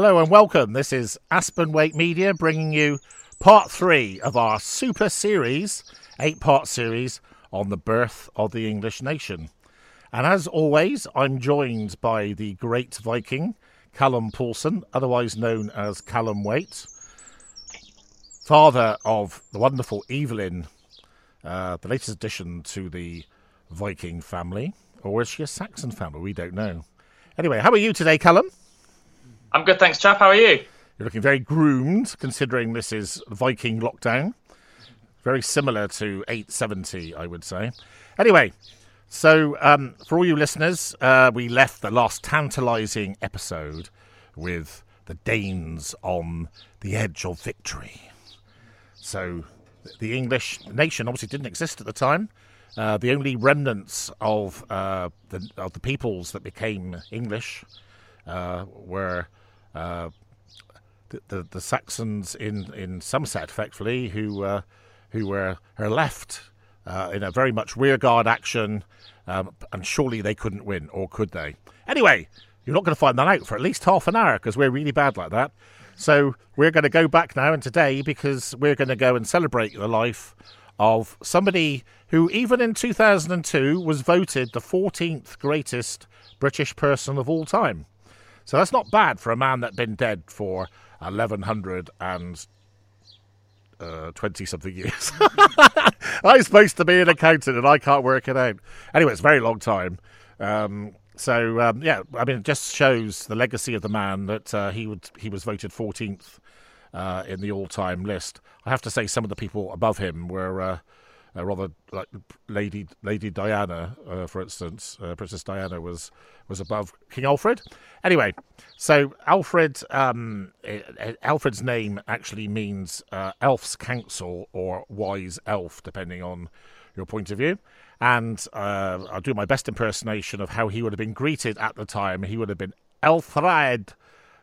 Hello and welcome. This is Aspen Waite Media bringing you part three of our super series, eight part series on the birth of the English nation. And as always, I'm joined by the great Viking, Callum Paulson, otherwise known as Callum Waite, father of the wonderful Evelyn, uh, the latest addition to the Viking family. Or is she a Saxon family? We don't know. Anyway, how are you today, Callum? I'm good, thanks, chap. How are you? You're looking very groomed, considering this is Viking lockdown. Very similar to 870, I would say. Anyway, so um, for all you listeners, uh, we left the last tantalising episode with the Danes on the edge of victory. So the English nation obviously didn't exist at the time. Uh, the only remnants of uh, the of the peoples that became English uh, were uh, the, the, Saxons in in Somerset, effectively, who uh, who were are left uh, in a very much rearguard action, um, and surely they couldn't win, or could they? Anyway, you're not going to find that out for at least half an hour because we're really bad like that. So we're going to go back now and today because we're going to go and celebrate the life of somebody who, even in 2002, was voted the 14th greatest British person of all time. So that's not bad for a man that's been dead for 1100 and uh, 20 something years. I'm supposed to be an accountant and I can't work it out. Anyway, it's a very long time. Um, so um, yeah, I mean, it just shows the legacy of the man that uh, he would he was voted 14th uh, in the all-time list. I have to say, some of the people above him were uh, uh, rather like Lady Lady Diana, uh, for instance. Uh, Princess Diana was was above King Alfred. Anyway, so Alfred, um, Alfred's name actually means uh, elf's counsel or wise elf, depending on your point of view. And uh, I'll do my best impersonation of how he would have been greeted at the time. He would have been Alfred,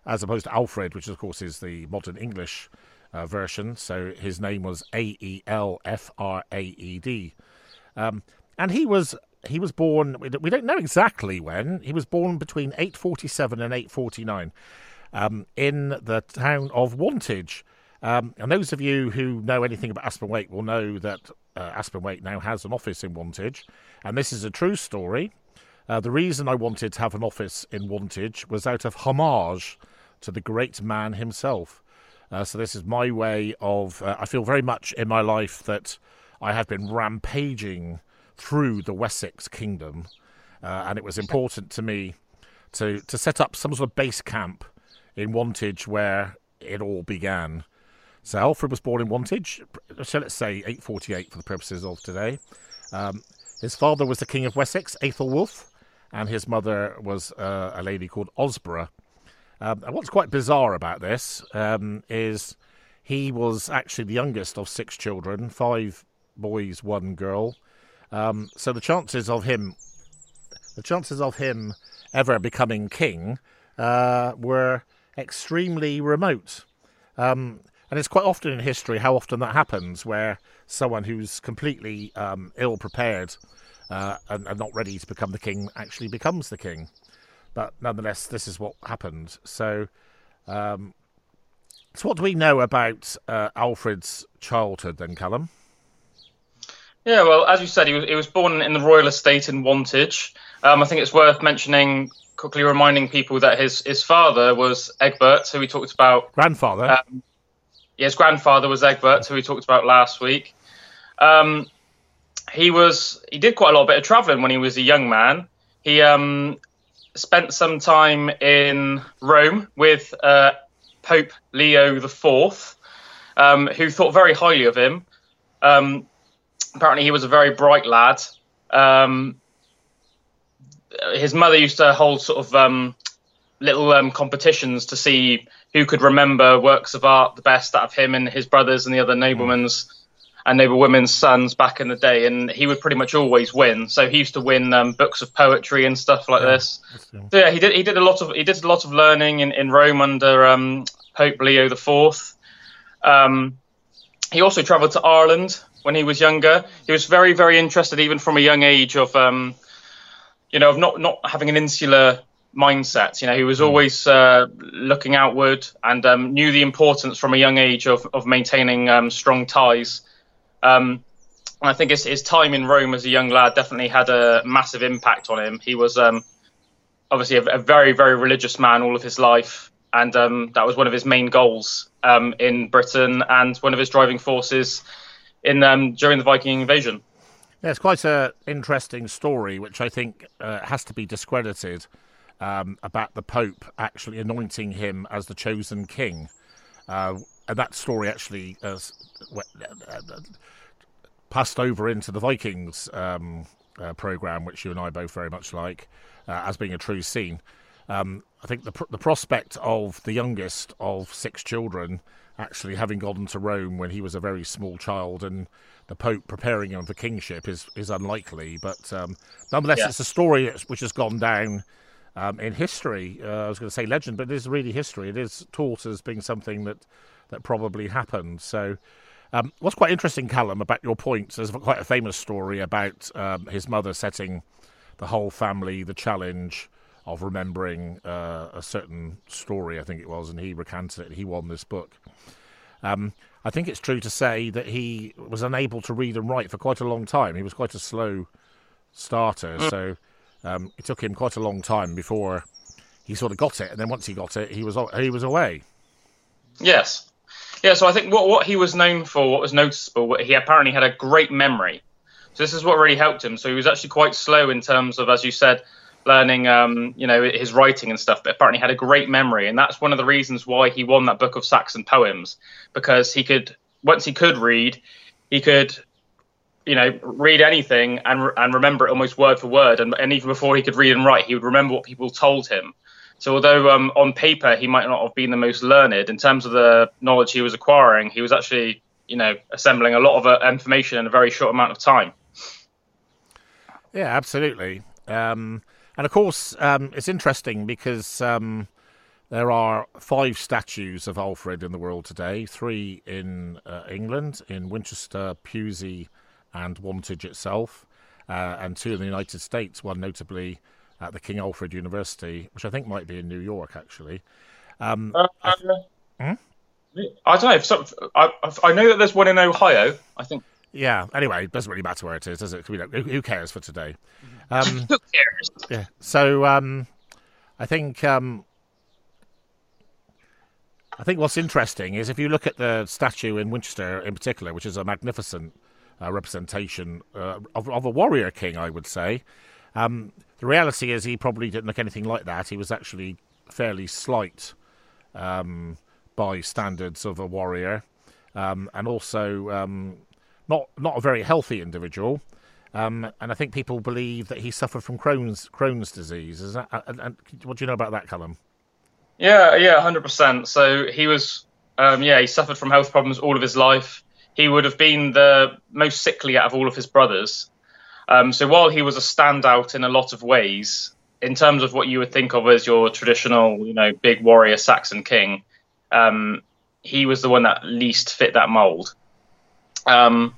as opposed to Alfred, which of course is the modern English uh, version. So his name was A E L F R A E D, um, and he was he was born. We don't know exactly when. He was born between 847 and 849 um, in the town of Wantage. Um, and those of you who know anything about Aspen Waite will know that uh, Aspen Waite now has an office in Wantage, and this is a true story. Uh, the reason I wanted to have an office in Wantage was out of homage to the great man himself. Uh, so this is my way of. Uh, I feel very much in my life that I have been rampaging through the Wessex kingdom, uh, and it was important to me to to set up some sort of base camp in Wantage where it all began. So Alfred was born in Wantage, so let's say 848 for the purposes of today. Um, his father was the King of Wessex, Aethelwulf, and his mother was uh, a lady called Osburh. Um, and what's quite bizarre about this um, is he was actually the youngest of six children, five boys, one girl. Um, so the chances of him, the chances of him ever becoming king, uh, were extremely remote. Um, and it's quite often in history how often that happens, where someone who's completely um, ill prepared uh, and, and not ready to become the king actually becomes the king. But nonetheless, this is what happened. So, um, so what do we know about uh, Alfred's childhood then, Callum? Yeah, well, as you said, he was, he was born in the royal estate in Wantage. Um, I think it's worth mentioning, quickly reminding people that his, his father was Egbert, who we talked about. Grandfather? Um, yeah, his grandfather was Egbert, who we talked about last week. Um, he was he did quite a lot of bit of travelling when he was a young man. He um, spent some time in Rome with uh, Pope Leo IV, um, who thought very highly of him. Um, apparently, he was a very bright lad. Um, his mother used to hold sort of um, little um, competitions to see who could remember works of art the best out of him and his brothers and the other noblemen's. And they were women's sons back in the day, and he would pretty much always win. So he used to win um, books of poetry and stuff like yeah, this. So yeah, he did. He did a lot of he did a lot of learning in, in Rome under um, Pope Leo the Fourth. Um, he also travelled to Ireland when he was younger. He was very very interested, even from a young age, of um, you know of not not having an insular mindset. You know, he was always uh, looking outward and um, knew the importance from a young age of, of maintaining um, strong ties. Um, I think his, his time in Rome as a young lad definitely had a massive impact on him. He was um, obviously a, a, very, very religious man all of his life, and um, that was one of his main goals um, in Britain and one of his driving forces in during the Viking invasion. Yeah, it's quite an interesting story, which I think uh, has to be discredited um, about the Pope actually anointing him as the chosen king. Uh, and that story actually uh, passed over into the Vikings um, uh, program, which you and I both very much like, uh, as being a true scene. Um, I think the pr- the prospect of the youngest of six children actually having gone to Rome when he was a very small child and the Pope preparing him for kingship is is unlikely. But um, nonetheless, yeah. it's a story which has gone down um, in history. Uh, I was going to say legend, but it is really history. It is taught as being something that that probably happened. So. Um, what's quite interesting, Callum, about your point, there's quite a famous story about um, his mother setting the whole family the challenge of remembering uh, a certain story, I think it was, and he recanted it. He won this book. Um, I think it's true to say that he was unable to read and write for quite a long time. He was quite a slow starter, mm. so um, it took him quite a long time before he sort of got it. And then once he got it, he was he was away. Yes, yeah. So I think what what he was known for, what was noticeable, he apparently had a great memory. So this is what really helped him. So he was actually quite slow in terms of, as you said, learning, um, you know, his writing and stuff. But apparently had a great memory, and that's one of the reasons why he won that book of Saxon poems because he could once he could read, he could you know, read anything and and remember it almost word for word. And, and even before he could read and write, he would remember what people told him. So although um, on paper he might not have been the most learned, in terms of the knowledge he was acquiring, he was actually, you know, assembling a lot of uh, information in a very short amount of time. Yeah, absolutely. Um, and of course, um, it's interesting because um, there are five statues of Alfred in the world today three in uh, England, in Winchester, Pewsey, and Wantage itself, uh, and two in the United States, one notably at the King Alfred University, which I think might be in New York, actually. Um, uh, I, th- hmm? I, don't know. Some, I, I know that there's one in Ohio. I think. Yeah. Anyway, it doesn't really matter where it is, does it? Who, who cares for today? Um, who cares? Yeah. So um, I think um, I think what's interesting is if you look at the statue in Winchester in particular, which is a magnificent uh, representation uh, of, of, a warrior king, I would say. Um, the reality is he probably didn't look anything like that. He was actually fairly slight um, by standards of a warrior, um, and also um, not not a very healthy individual. Um, and I think people believe that he suffered from Crohn's Crohn's disease. Is that? And, what do you know about that, Callum? Yeah, yeah, hundred percent. So he was, um, yeah, he suffered from health problems all of his life he would have been the most sickly out of all of his brothers. Um, so while he was a standout in a lot of ways, in terms of what you would think of as your traditional, you know, big warrior Saxon king, um, he was the one that least fit that mold. Um,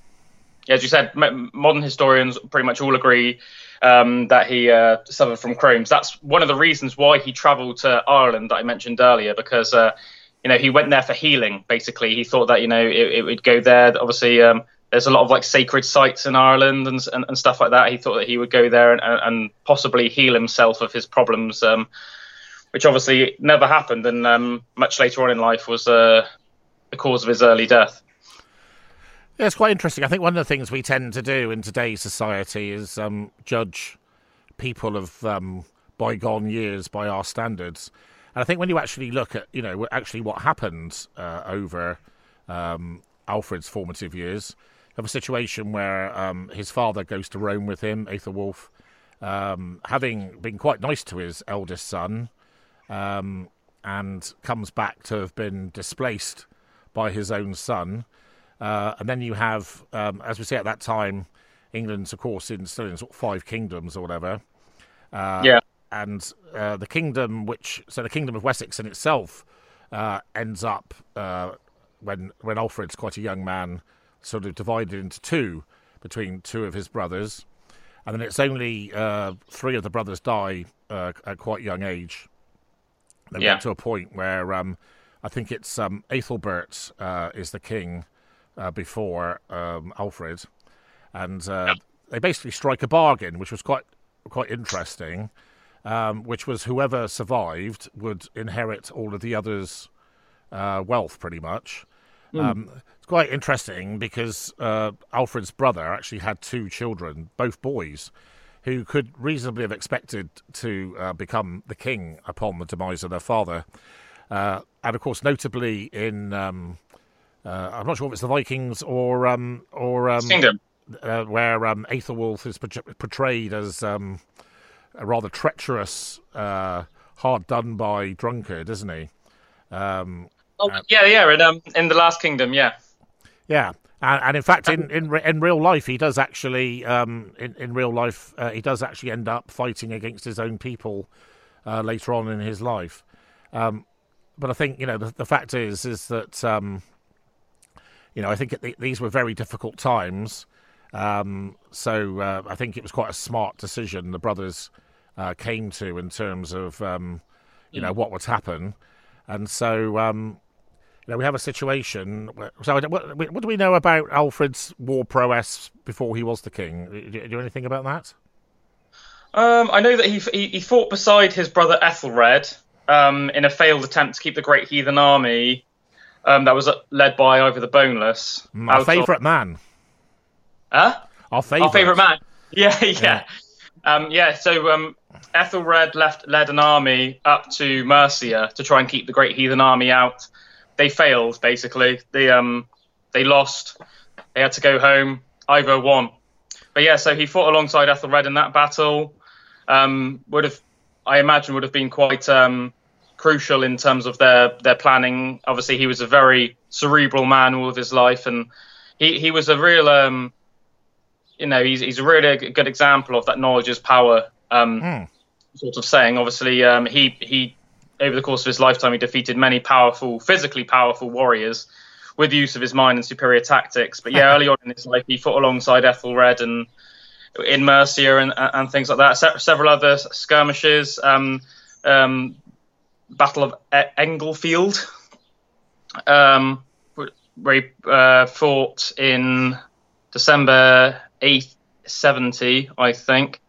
as you said, modern historians pretty much all agree um, that he uh, suffered from Crohn's. That's one of the reasons why he travelled to Ireland that I mentioned earlier, because uh, you know, he went there for healing. Basically, he thought that you know it, it would go there. Obviously, um, there's a lot of like sacred sites in Ireland and, and, and stuff like that. He thought that he would go there and, and possibly heal himself of his problems, um, which obviously never happened. And um, much later on in life was uh, the cause of his early death. Yeah, it's quite interesting. I think one of the things we tend to do in today's society is um, judge people of um, bygone years by our standards. And I think when you actually look at, you know, actually what happened uh, over um, Alfred's formative years, have a situation where um, his father goes to Rome with him, Aethelwulf, um, having been quite nice to his eldest son, um, and comes back to have been displaced by his own son. Uh, and then you have, um, as we say at that time, England's, of course, in, still in sort of five kingdoms or whatever. Uh, yeah and uh, the kingdom, which so the kingdom of Wessex in itself uh, ends up uh, when when Alfred's quite a young man, sort of divided into two between two of his brothers, and then it's only uh, three of the brothers die uh, at quite young age. They Yeah. get to a point where um, I think it's um, Ethelbert uh, is the king uh, before um, Alfred, and uh, they basically strike a bargain, which was quite quite interesting. Um, which was whoever survived would inherit all of the others' uh, wealth, pretty much. Um, it's quite interesting because uh, Alfred's brother actually had two children, both boys, who could reasonably have expected to uh, become the king upon the demise of their father. Uh, and of course, notably in, um, uh, I'm not sure if it's the Vikings or um, or um, Kingdom. uh, where um, Aethelwulf is portrayed as um, a rather treacherous, uh, hard done by drunkard, isn't he? Um, Oh, yeah, yeah. In um, in the Last Kingdom, yeah. Yeah, and, and in fact, in, in in real life, he does actually um, in in real life uh, he does actually end up fighting against his own people uh, later on in his life. Um, but I think you know the, the fact is is that um, you know I think these were very difficult times. Um, so uh, I think it was quite a smart decision the brothers uh, came to in terms of um, you know what would happen, and so um, you know, we have a situation. Where, so, what, what do we know about Alfred's war prowess before he was the king? Do you do you know anything about that? Um, I know that he, he he fought beside his brother Ethelred um, in a failed attempt to keep the Great Heathen Army um, that was led by Ivar the Boneless. My of- favourite man. Huh? Our favourite. Our favourite man. Yeah, yeah. Um, yeah, so um, Ethelred left led an army up to Mercia to try and keep the Great Heathen Army out. They failed, basically. They um they lost. They had to go home. Ivar won. But yeah, so he fought alongside Ethelred in that battle. Um, would have, I imagine, would have been quite um, crucial in terms of their their planning. Obviously, he was a very cerebral man all of his life, and he he was a real um, you know, he's he's a really good example of that knowledge is power um, Hmm. sort of saying. Obviously, um, he he over the course of his lifetime, he defeated many powerful, physically powerful warriors with the use of his mind and superior tactics. But yeah, early on in his life, he fought alongside Ethelred and in Mercia and and things like that. Se- several other skirmishes. Um, um, Battle of E- Englefield, um, where he uh, fought in December 870, I think.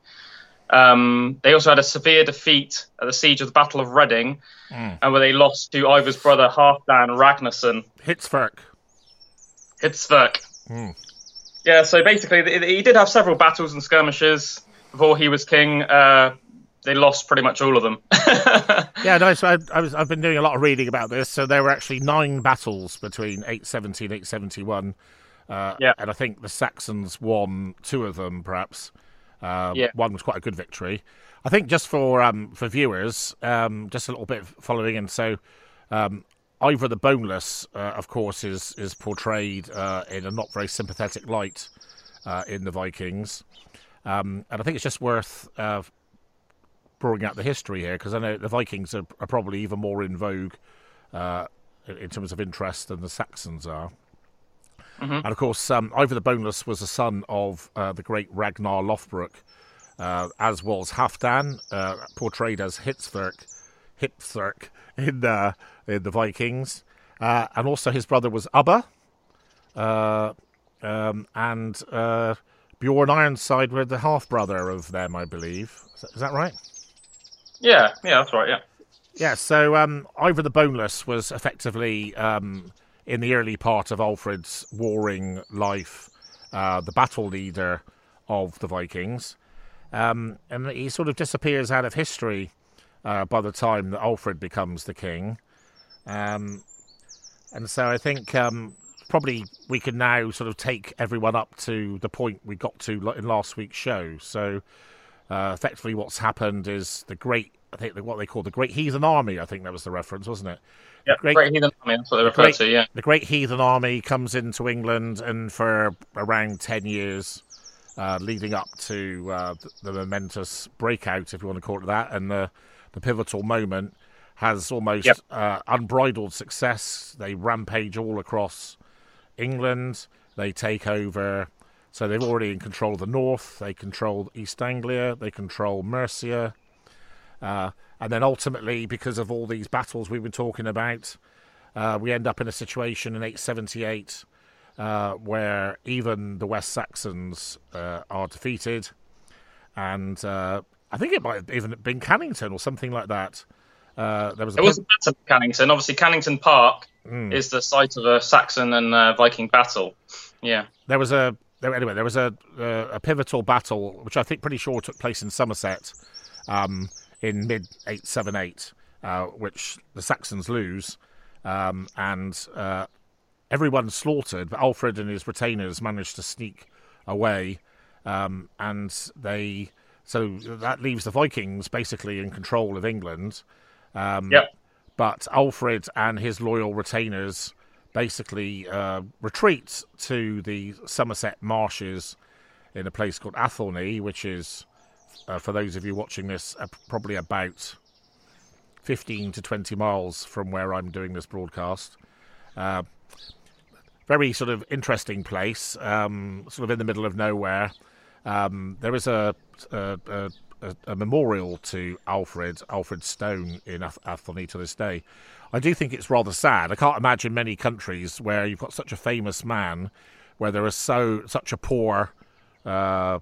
Um, they also had a severe defeat at the siege of the Battle of Reading, and where they lost to Ivar's brother Halfdan Ragnarsson. Hvitserk. Hvitserk. Hmm. Yeah, so basically, he did have several battles and skirmishes before he was king. Uh, they lost pretty much all of them. Yeah, no, so I, I was, I've been doing a lot of reading about this. So there were actually nine battles between 870 and 871. Uh, Yeah. And I think the Saxons won two of them, perhaps. Uh, Yeah. One was quite a good victory. I think just for um, for viewers, um, just a little bit following in. So, um, Ivar the Boneless, uh, of course, is is portrayed uh, in a not very sympathetic light uh, in the Vikings, um, and I think it's just worth uh, drawing out the history here because I know the Vikings are, are probably even more in vogue uh, in terms of interest than the Saxons are. And of course, um, Ivar the Boneless was a son of uh, the great Ragnar Lothbrok, uh, as was Halfdan, uh, portrayed as Hvitserk, Hvitserk in, uh, in the Vikings, uh, and also his brother was Ubba, uh, um, and uh, Bjorn Ironside were the half brother of them, I believe. Is that, is that right? yeah, yeah, that's right. Yeah. Yeah, so um, Ivar the Boneless was effectively, um, in the early part of Alfred's warring life, uh, the battle leader of the Vikings. Um, and he sort of disappears out of history uh, by the time that Alfred becomes the king. Um, and so I think um, probably we can now sort of take everyone up to the point we got to in last week's show. So uh, effectively, what's happened is the great, I think what they call the Great Heathen Army. I think that was the reference, wasn't it? Yeah, Great- Great, Heathen Army, that's what they refer Great- to, yeah. The Great Heathen Army comes into England, and for around 10 years, uh, leading up to uh, th- the momentous breakout, if you want to call it that, and the, the pivotal moment, has almost Yep. uh, unbridled success. They rampage all across England. They take over. So they've already in control of the north. They control East Anglia. They control Mercia. Uh, and then ultimately, because of all these battles we've been talking about, uh, we end up in a situation in 878 uh, where even the West Saxons uh, are defeated. And uh, I think it might have even been Cannington or something like that. Uh, there was it was a battle of Cannington. Obviously, Cannington Park Mm. is the site of a Saxon and uh, Viking battle. Yeah. there was a there, anyway there was a, a a pivotal battle which I think pretty sure took place in Somerset um, in mid 878 uh, which the Saxons lose um, and uh, everyone's slaughtered but Alfred and his retainers manage to sneak away um, and they so that leaves the Vikings basically in control of England um, Yep. but Alfred and his loyal retainers basically uh, retreat to the Somerset marshes in a place called Athelney, which is, uh, for those of you watching this, uh, probably about 15 to 20 miles from where I'm doing this broadcast. Uh, very sort of interesting place, um, sort of in the middle of nowhere. Um, there is a, a, a, a, memorial to Alfred, Alfred Stone in Ath- Athelney to this day. I do think it's rather sad. I can't imagine many countries where you've got such a famous man, where there is so such a poor uh,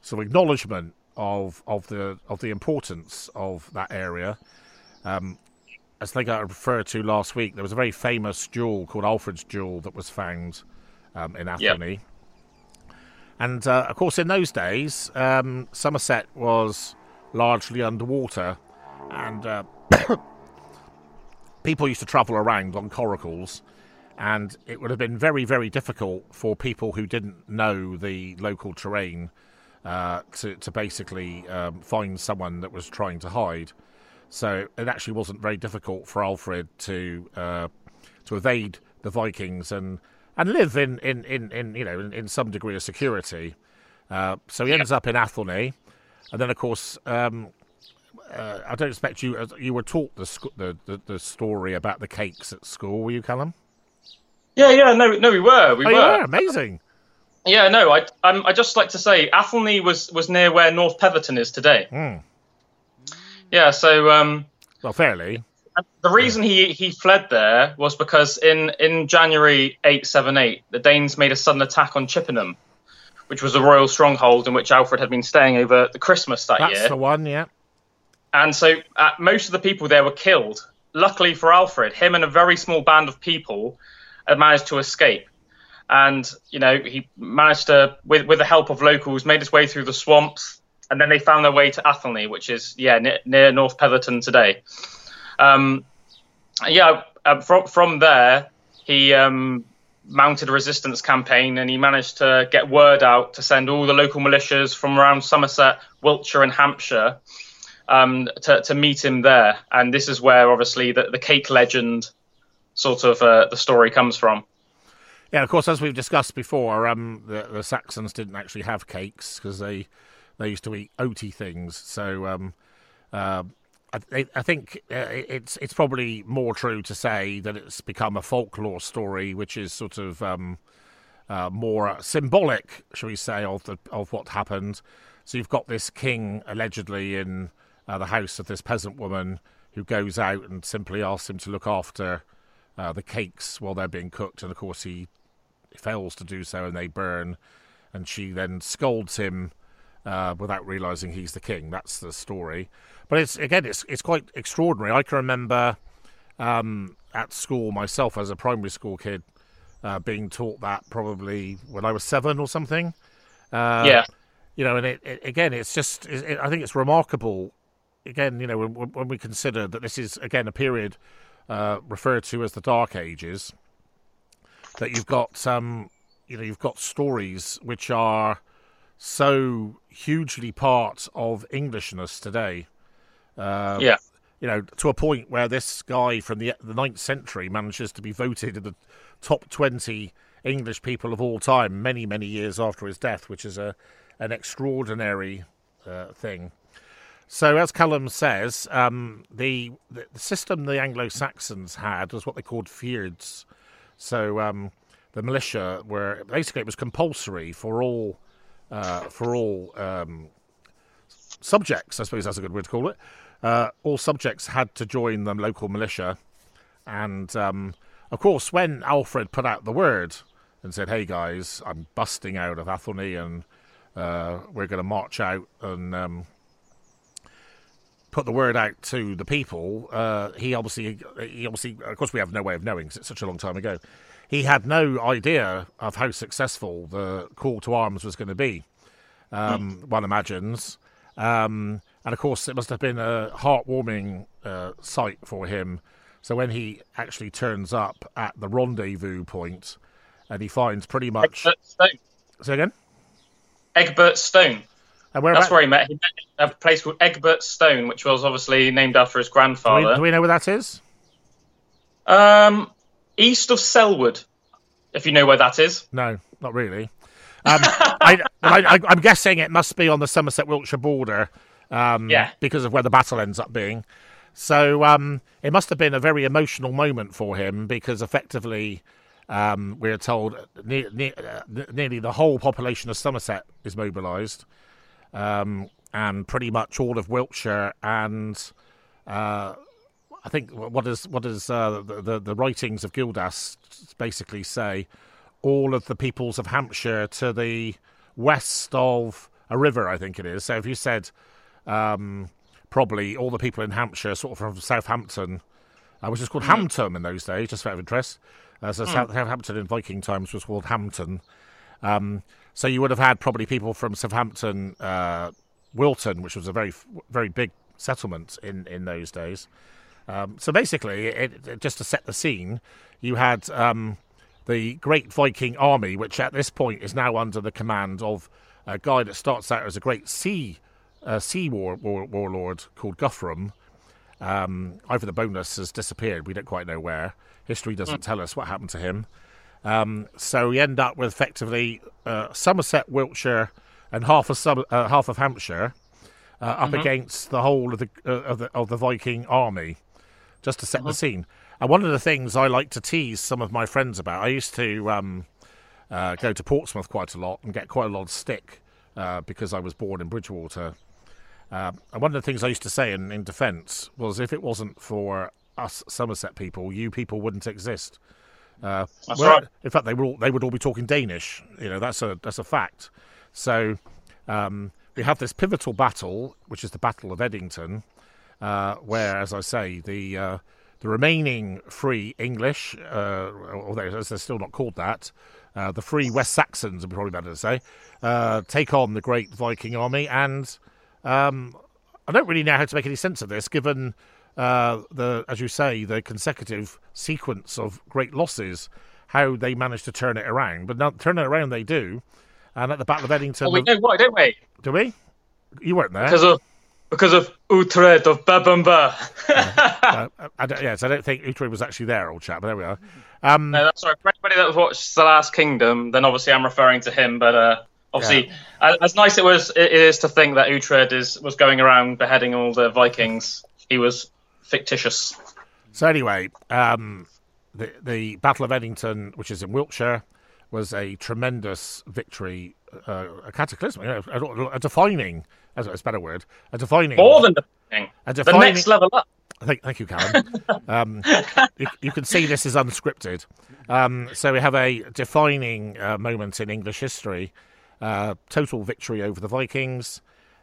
sort of acknowledgement of of the of the importance of that area. Um, as I think I referred to last week, there was a very famous jewel called Alfred's Jewel that was found um, in Athelney. And uh, of course, in those days, um, Somerset was largely underwater, and uh, people used to travel around on coracles, and it would have been very, very difficult for people who didn't know the local terrain uh, to, to basically um, find someone that was trying to hide. So it actually wasn't very difficult for Alfred to uh, to evade the Vikings and and live in, in, in, in you know in, in some degree of security. Uh, so he ends up in Athelney, and then of course um, uh, I don't expect you you were taught the, sc- the the the story about the cakes at school, were you, Callum? Yeah, yeah, no, no, we were, we Oh, were. were amazing. Yeah, no, I, um, I just like to say Athelney was was near where North Petherton is today. Mm. Yeah, so um, Well, fairly. the reason he he fled there was because in in January eight seven eight, the Danes made a sudden attack on Chippenham, which was a royal stronghold in which Alfred had been staying over the Christmas that That's year. the one. Yeah. And so uh, most of the people there were killed. Luckily for Alfred, him and a very small band of people had managed to escape. And, you know, he managed to, with, with the help of locals, made his way through the swamps. And then they found their way to Athelney, which is, yeah, near, near North Petherton today. Um, yeah, uh, from, from there, he um, mounted a resistance campaign and he managed to get word out to send all the local militias from around Somerset, Wiltshire, and Hampshire um, to, to meet him there. And this is where, obviously, the, the cake legend sort of uh, the story comes from. Yeah, of course, as we've discussed before, um, the, the Saxons didn't actually have cakes because they they used to eat oaty things. So um, uh, I, I think uh, it's it's probably more true to say that it's become a folklore story, which is sort of um, uh, more symbolic, shall we say, of the of what happened. So you've got this king allegedly in uh, the house of this peasant woman who goes out and simply asks him to look after uh, the cakes while they're being cooked, and of course he fails to do so, and they burn. And she then scolds him uh, without realizing he's the king. That's the story. But it's again, it's it's quite extraordinary. I can remember um, at school myself as a primary school kid uh, being taught that probably when I was seven or something. Uh, yeah. you know, and it, it, again, it's just, it, it- I think it's remarkable. Again, you know, when, when we consider that this is again a period uh, referred to as the Dark Ages, that you've got, um, you know, you've got stories which are so hugely part of Englishness today. Uh, Yeah. you know, to a point where this guy from the the ninth century manages to be voted in the top twenty English people of all time, many many years after his death, which is a an extraordinary uh, thing. So, as Callum says, um, the, the system the Anglo Saxons had was what they called feuds. So, um, the militia were basically it was compulsory for all uh, for all um, subjects, I suppose that's a good word to call it, uh, all subjects had to join the local militia. And um, of course, when Alfred put out the word and said, "Hey guys, I'm busting out of Athelney, and uh, we're going to march out and um, put the word out to the people," uh, he obviously, he obviously, of course, we have no way of knowing because it's such a long time ago. He had no idea of how successful the call to arms was going to be. Um, One imagines. Um, and of course, it must have been a heartwarming uh, sight for him. So when he actually turns up at the rendezvous point, and he finds pretty much. Egbert Stone. Say again. Egbert Stone. And where That's where he met. He met a place called Egbert Stone, which was obviously named after his do, we, grandfather. do we know where that is? Um, east of Selwood, if you know where that is. No, not really. Um, I, I, I'm guessing it must be on the Somerset Wiltshire border. Um, Yeah. Because of where the battle ends up being. So um, it must have been a very emotional moment for him because effectively um, we're told ne- ne- uh, nearly the whole population of Somerset is mobilised, um, and pretty much all of Wiltshire and uh, I think what does what does uh, the, the the writings of Gildas basically say? All of the peoples of Hampshire to the west of a river, I think it is. So if you said um, probably all the people in Hampshire, sort of from Southampton, uh, which was called Hampton in those days, just out of interest. Uh, so South- Southampton in Viking times was called Hampton. Um, so you would have had probably people from Southampton, uh, Wilton, which was a very very big settlement in in those days. Um, so basically, it, it, just to set the scene, you had um, the great Viking army, which at this point is now under the command of a guy that starts out as a great sea uh, sea war, war, warlord called Guthrum. Um, Ivar the Boneless has disappeared, we don't quite know where. History doesn't tell us what happened to him. Um, so we end up with effectively uh, Somerset, Wiltshire, and half of Sum- uh, half of Hampshire uh, up against the whole of the, uh, of the of the Viking army, just to set the scene. And one of the things I like to tease some of my friends about, I used to um, uh, go to Portsmouth quite a lot and get quite a lot of stick uh, because I was born in Bridgwater. Uh, and one of the things I used to say in, in defence was if it wasn't for us Somerset people, you people wouldn't exist. Uh, That's well, right. In fact, they would all, they would all be talking Danish. You know, that's a that's a fact. So um, we have this pivotal battle, which is the Battle of Edington, uh, where, as I say, the uh, the remaining free English, uh, although they're still not called that, uh, the free West Saxons, would be probably better to say, uh, take on the great Viking army. And um, I don't really know how to make any sense of this, given uh, the, as you say, the consecutive sequence of great losses, how they managed to turn it around. But now, turn it around, they do. And at the Battle of Edington, Well, we know why, don't we? do we? You weren't there. Because of because of Uhtred of Bebbanburg. uh, I yes, I don't think Uhtred was actually there, old chap. But there we are. Um, No, that's right. For anybody that watched The Last Kingdom, then obviously I'm referring to him. But uh, obviously, as, as nice it was, it is to think that Uhtred is was going around beheading all the Vikings. He was fictitious. So anyway, um, the the Battle of Edington, which is in Wiltshire, was a tremendous victory, uh, a cataclysm, you know, a, a defining, as a better word, a defining, More than thing. a The next level up. Thank, thank you, Callum. um, you, you can see this is unscripted. Um, so we have a defining uh, moment in English history, uh, total victory over the Vikings,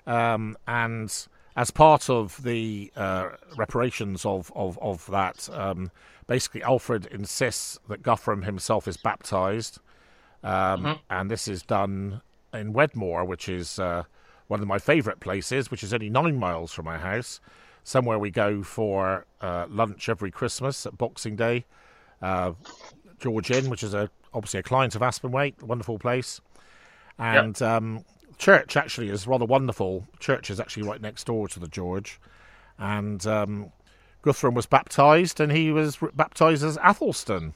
um, and as part of the uh, reparations of of of that, um, basically Alfred insists that Guthrum himself is baptized, um, and this is done in Wedmore, which is uh, one of my favourite places, which is only nine miles from my house. Somewhere we go for uh, lunch every Christmas at Boxing Day. Uh, George Inn, which is a obviously a client of Aspenwaite, wonderful place, and um, church actually is rather wonderful. Church is actually right next door to the George, and um, Guthrum was baptized, and he was baptized as Athelstan.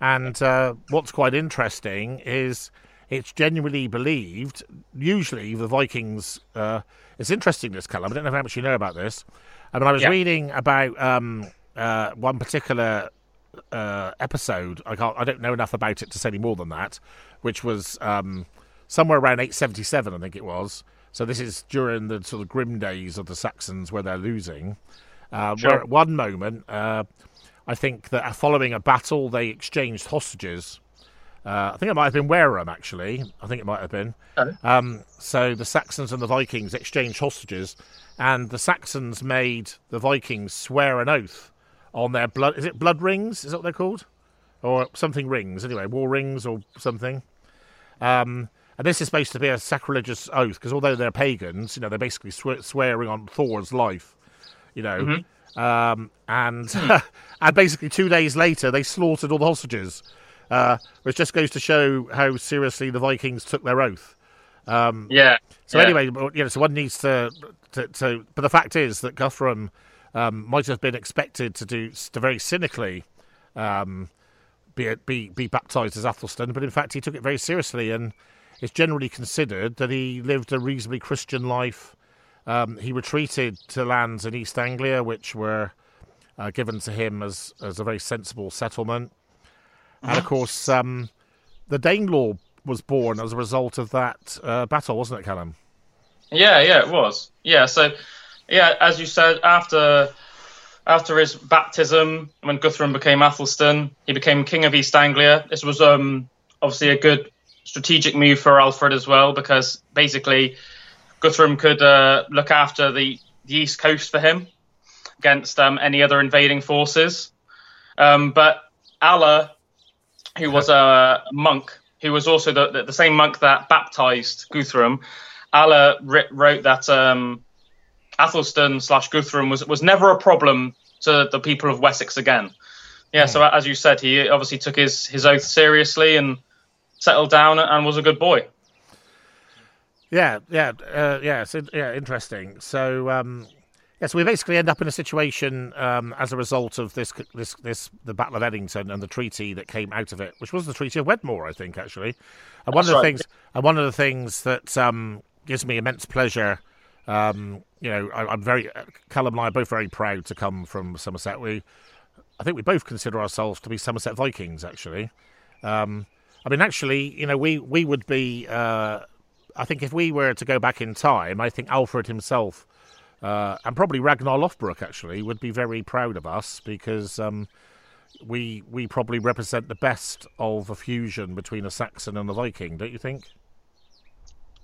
And uh, what's quite interesting is it's genuinely believed. Usually, the Vikings. Uh, it's interesting this Callum. I don't know how much you know about this. I mean, I was Yeah. reading about um, uh, one particular uh, episode. I can't. I don't know enough about it to say any more than that. Which was um, somewhere around 877, I think it was. So this is during the sort of grim days of the Saxons where they're losing. Uh, Sure. Where at one moment, uh, I think that following a battle, they exchanged hostages. Uh, I think it might have been Wareham, actually. I think it might have been. Okay. Um, so the Saxons and the Vikings exchanged hostages, and the Saxons made the Vikings swear an oath on their blood. Is it blood rings? Is that what they're called? Or something rings, anyway, war rings or something. Um, and this is supposed to be a sacrilegious oath because although they're pagans, you know, they're basically swe- swearing on Thor's life, you know. Um, and and basically two days later, they slaughtered all the hostages, uh, which just goes to show how seriously the Vikings took their oath. Yeah. So yeah. anyway, you know, so one needs to, to, to but the fact is that Guthrum um, might have been expected to do to very cynically um, be be be baptized as Athelstan, but in fact he took it very seriously, and it's generally considered that he lived a reasonably Christian life. Um, he retreated to lands in East Anglia, which were uh, given to him as as a very sensible settlement, and of course, um, the Danelaw was born as a result of that uh, battle, wasn't it, Callum? Yeah, yeah, it was. Yeah, so yeah, as you said, after after his baptism, when Guthrum became Athelstan, he became king of East Anglia. This was um, obviously a good strategic move for Alfred as well, because basically Guthrum could uh, look after the, the east coast for him against um, any other invading forces. Um, but Allah, who was a monk, who was also the, the, the same monk that baptized Guthrum, Allah writ, wrote that um, Athelstan slash Guthrum was was never a problem to the people of Wessex again. Yeah, so as you said, he obviously took his his oath seriously and settled down and was a good boy. Yeah, yeah, uh, yeah. So, yeah, interesting. So, um, yeah, so we basically end up in a situation um, as a result of this, this, this, the Battle of Edington and the treaty that came out of it, which was the Treaty of Wedmore, I think, actually. And one of the right. things, and one of the things that um, gives me immense pleasure. Um, you know, I, I'm very Callum and I are both very proud to come from Somerset. We, I think, we both consider ourselves to be Somerset Vikings, actually. Um, I mean, actually, you know, we we would be. Uh, I think if we were to go back in time, I think Alfred himself uh, and probably Ragnar Lothbrok actually would be very proud of us because um, we we probably represent the best of a fusion between a Saxon and a Viking, don't you think?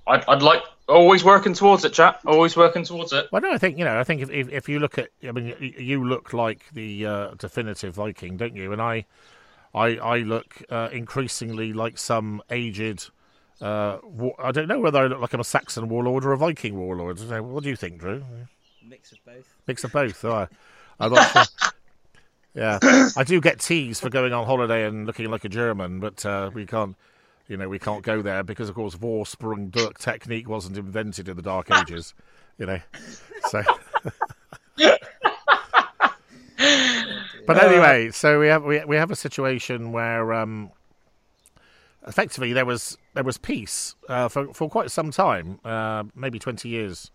I'd, I'd like always working towards it, chap. Always working towards it. Well, no, I think you know. I think if if, if you look at, I mean, you look like the uh, definitive Viking, don't you? And I, I, I look uh, increasingly like some aged. Uh, wa- I don't know whether I look like I'm a Saxon warlord or a Viking warlord. What do you think, Drew? Mix of both. Mix of both. Oh, I, I'm not sure. Yeah, I do get teased for going on holiday and looking like a German, but uh, we can't, you know, we can't go there because, of course, Vorsprung durch Technik wasn't invented in the Dark Ages, you know. So, but anyway, so we have we, we have a situation where um, effectively there was there was peace uh, for for quite some time, uh, maybe twenty years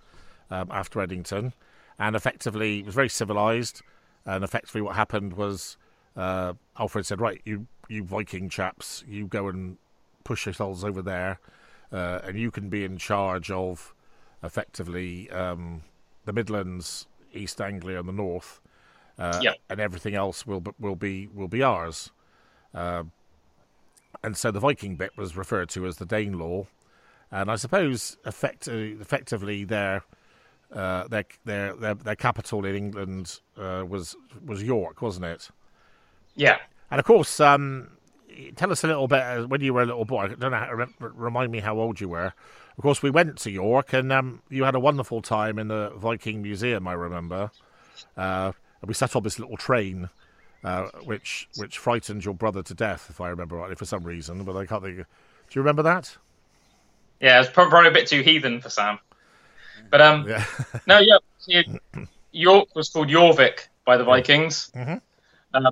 um, after Edington, and effectively it was very civilized. And effectively, what happened was uh, Alfred said, "Right, you you Viking chaps, you go and push yourselves over there, uh, and you can be in charge of effectively um, the Midlands, East Anglia, and the North, uh, Yeah. and everything else will be- will be will be ours." Uh, and so the Viking bit was referred to as the Danelaw, and I suppose effect- effectively their uh, their their their their capital in England uh, was was York, wasn't it? Yeah. And of course, um, tell us a little bit uh, when you were a little boy. I don't know. How, rem- remind me how old you were. Of course, we went to York, and um, you had a wonderful time in the Viking Museum. I remember. Uh, and we sat on this little train, uh, which which frightened your brother to death, if I remember rightly, for some reason. But I can't think. Do you remember that? Yeah, it's prob- probably a bit too heathen for Sam. But um, Yeah. no, yeah, York was called Jorvik by the Vikings. Mhm. Uh,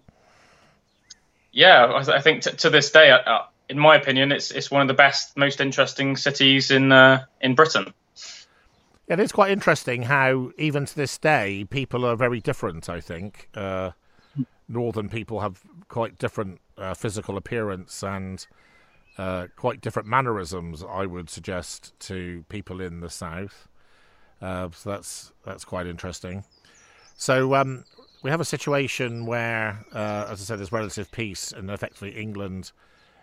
yeah, I, I think t- to this day, uh, uh, in my opinion, it's it's one of the best, most interesting cities in uh, in Britain. It is quite interesting how, even to this day, people are very different. I think uh, northern people have quite different uh, physical appearance and uh, quite different mannerisms, I would suggest, to people in the south. Uh, so that's that's quite interesting. So um, we have a situation where, uh, as I said, there's relative peace, and effectively England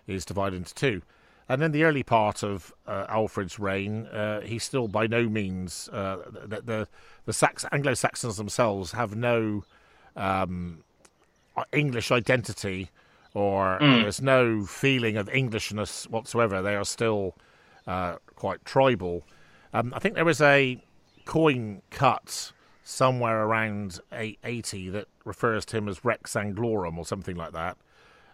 is divided into two. And in the early part of uh, Alfred's reign, uh, he's still by no means uh, the the, the Sax- Anglo Saxons themselves have no um, English identity, or mm. there's no feeling of Englishness whatsoever. They are still uh, quite tribal. Um, I think there was a coin cut somewhere around 880 that refers to him as Rex Anglorum or something like that.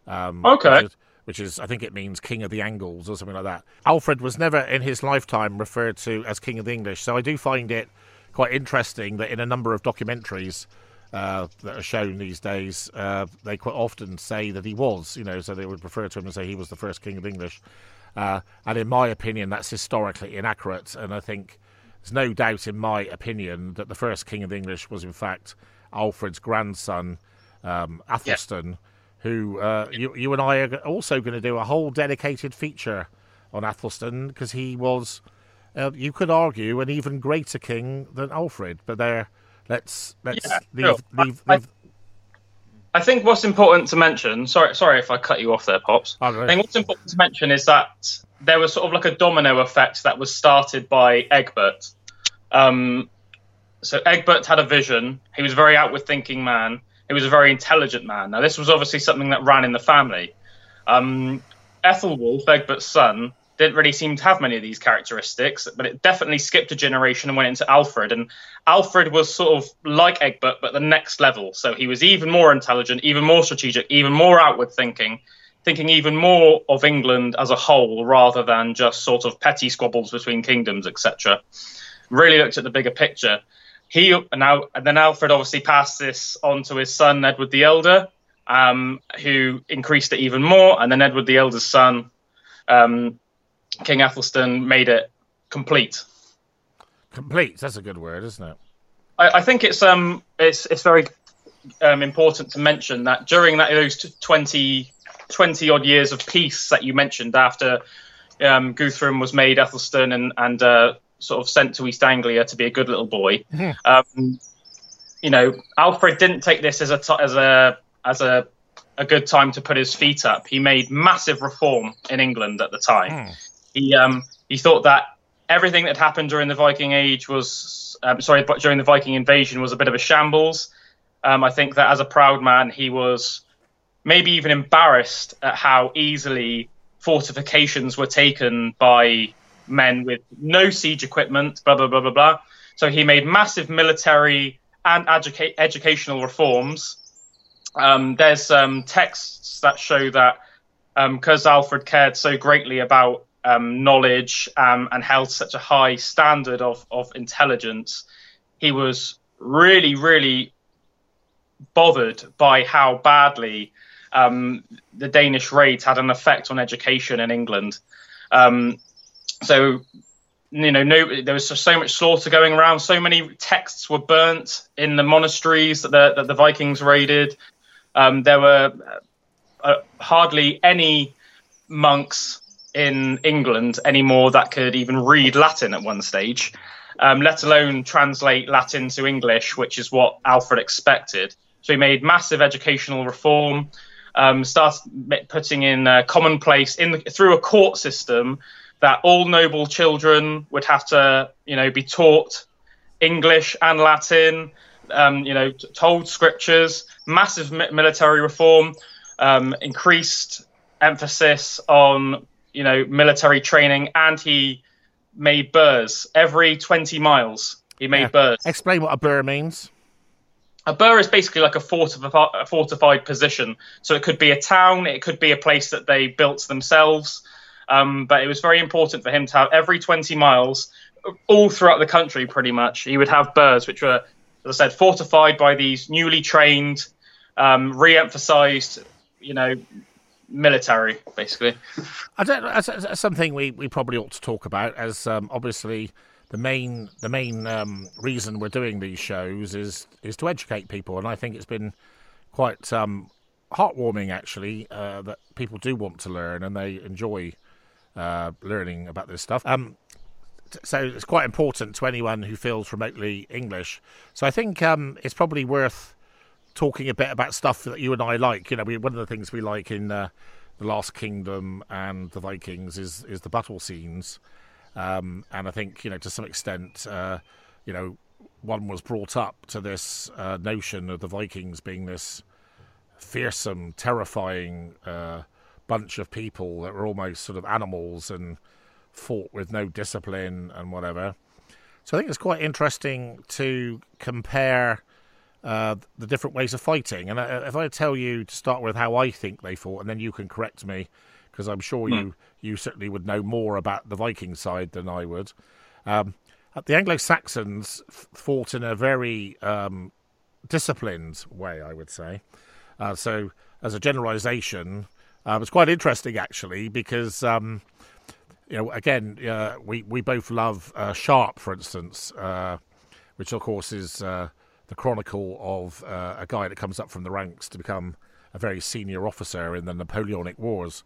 Um, okay which is, I think it means King of the Angles or something like that. Alfred was never in his lifetime referred to as King of the English, so I do find it quite interesting that in a number of documentaries uh, that are shown these days, uh, they quite often say that he was, you know, so they would refer to him and say he was the first King of English. Uh, and in my opinion, that's historically inaccurate, and I think there's no doubt, in my opinion, that the first King of the English was in fact Alfred's grandson, um, Athelstan. Yeah who uh, you, you and I are also going to do a whole dedicated feature on Athelstan because he was, uh, you could argue, an even greater king than Alfred. But there, let's let's yeah, leave, sure. leave, I, leave. I, think what's important to mention. Sorry, sorry if I cut you off there, pops. I, I think what's important to mention is that there was sort of like a domino effect that was started by Egbert. Um, so Egbert had a vision. He was a very outward thinking man he was a very intelligent man. Now, this was obviously something that ran in the family. Um, Ethelwulf, Egbert's son, didn't really seem to have many of these characteristics, but it definitely skipped a generation and went into Alfred. And Alfred was sort of like Egbert, but the next level. So he was even more intelligent, even more strategic, even more outward thinking, thinking even more of England as a whole rather than just sort of petty squabbles between kingdoms, etc. Really looked at the bigger picture he now and then Alfred obviously passed this on to his son Edward the Elder, um, who increased it even more, and then Edward the Elder's son, um, King Athelstan, made it complete. Complete. That's a good word, isn't it? I, I think it's um it's it's very um, important to mention that during that those 20, 20 odd years of peace that you mentioned after um, Guthrum was made Athelstan and and uh, sort of sent to East Anglia to be a good little boy. Mm-hmm. Um, you know, Alfred didn't take this as a t- as a as a a good time to put his feet up. He made massive reform in England at the time. Mm. He um, he thought that everything that happened during the Viking Age was um, sorry, but during the Viking invasion was a bit of a shambles. Um, I think that as a proud man, he was maybe even embarrassed at how easily fortifications were taken by men with no siege equipment, blah, blah, blah, blah, blah. So he made massive military and educa- educational reforms. Um, there's um, texts that show that because um, Alfred cared so greatly about um, knowledge um, and held such a high standard of, of intelligence, he was really, really bothered by how badly um, the Danish raids had an effect on education in England. Um, so you know, no, there was so much slaughter going around. So many texts were burnt in the monasteries that the, that the Vikings raided. Um, there were uh, hardly any monks in England anymore that could even read Latin at one stage, um, let alone translate Latin to English, which is what Alfred expected. So he made massive educational reform, um, started putting in a commonplace in the, through a court system that all noble children would have to, you know, be taught English and Latin, um, you know, told scriptures, massive military reform, um, increased emphasis on, you know, military training, and he made burhs every 20 miles. He made yeah. burhs. Explain what a burh means. A burh is basically like a fortified, a fortified position. So it could be a town, it could be a place that they built themselves. Um, but it was very important for him to have every 20 miles, all throughout the country, pretty much. He would have burhs, which were, as I said, fortified by these newly trained, um, re-emphasized, you know, military, basically. I don't. That's, something we, we probably ought to talk about, as um, obviously the main the main um, reason we're doing these shows is is to educate people, and I think it's been quite um, heartwarming actually uh, that people do want to learn and they enjoy uh, learning about this stuff. Um, so it's quite important to anyone who feels remotely English. So I think um, it's probably worth talking a bit about stuff that you and I like. You know, we, one of the things we like in uh, the Last Kingdom and the Vikings is is the battle scenes, um, and I think you know to some extent, uh, you know, one was brought up to this uh, notion of the Vikings being this fearsome, terrifying uh, bunch of people that were almost sort of animals and fought with no discipline and whatever. So I think it's quite interesting to compare uh, the different ways of fighting. And uh, if I tell you to start with how I think they fought, and then you can correct me, because I'm sure mm. you you certainly would know more about the Viking side than I would. Um, the Anglo Saxons fought in a very um, disciplined way, I would say. Uh, so, as a generalisation, uh, it's quite interesting actually because um, you know again uh, we we both love uh, Sharpe, for instance, uh, which of course is uh, the chronicle of uh, a guy that comes up from the ranks to become a very senior officer in the Napoleonic Wars.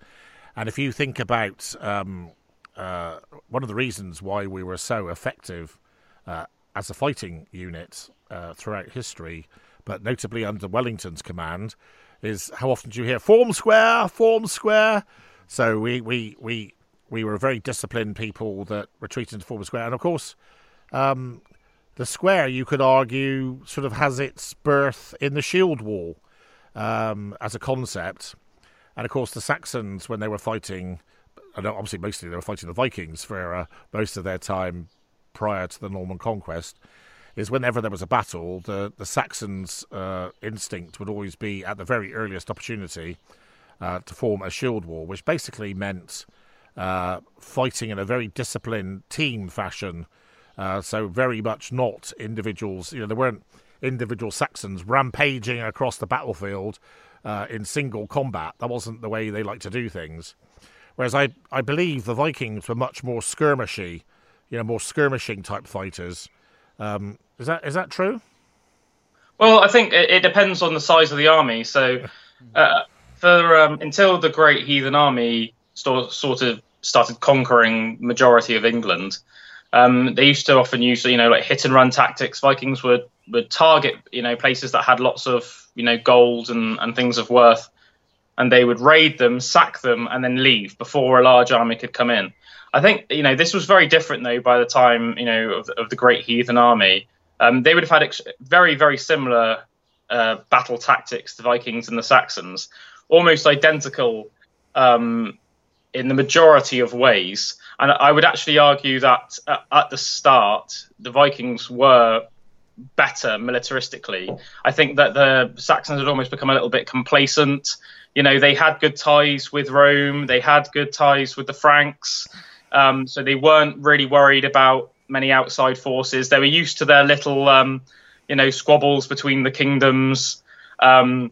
And if you think about um, one of the reasons why we were so effective as a fighting unit throughout history, but notably under Wellington's command, is how often do you hear form square, form square? So we we we we were very disciplined people that retreated into form square, and of course, um, the square you could argue sort of has its birth in the shield wall um, as a concept, and of course the Saxons when they were fighting, and obviously mostly they were fighting the Vikings for uh, most of their time prior to the Norman conquest is whenever there was a battle, the the Saxons' uh, instinct would always be at the very earliest opportunity uh, to form a shield wall, which basically meant uh, fighting in a very disciplined team fashion. Uh, so very much not individuals. You know, there weren't individual Saxons rampaging across the battlefield uh, in single combat. That wasn't the way they like to do things. Whereas I, I believe the Vikings were much more skirmishy, you know, more skirmishing type fighters. Um, is that is that true? Well, I think it, it depends on the size of the army. So, uh, for um, until the Great Heathen Army st- sort of started conquering majority of England, um, they used to often use you know like hit and run tactics. Vikings would would target you know places that had lots of you know gold and, and things of worth, and they would raid them, sack them, and then leave before a large army could come in. I think you know this was very different though by the time you know of, of the Great Heathen Army um, they would have had ex- very, very similar uh, battle tactics, the Vikings and the Saxons, almost identical um, in the majority of ways. And I would actually argue that uh, at the start, the Vikings were better militaristically. I think that the Saxons had almost become a little bit complacent. You know, they had good ties with Rome, they had good ties with the Franks. Um, so they weren't really worried about many outside forces. They were used to their little, um, you know, squabbles between the kingdoms. Um,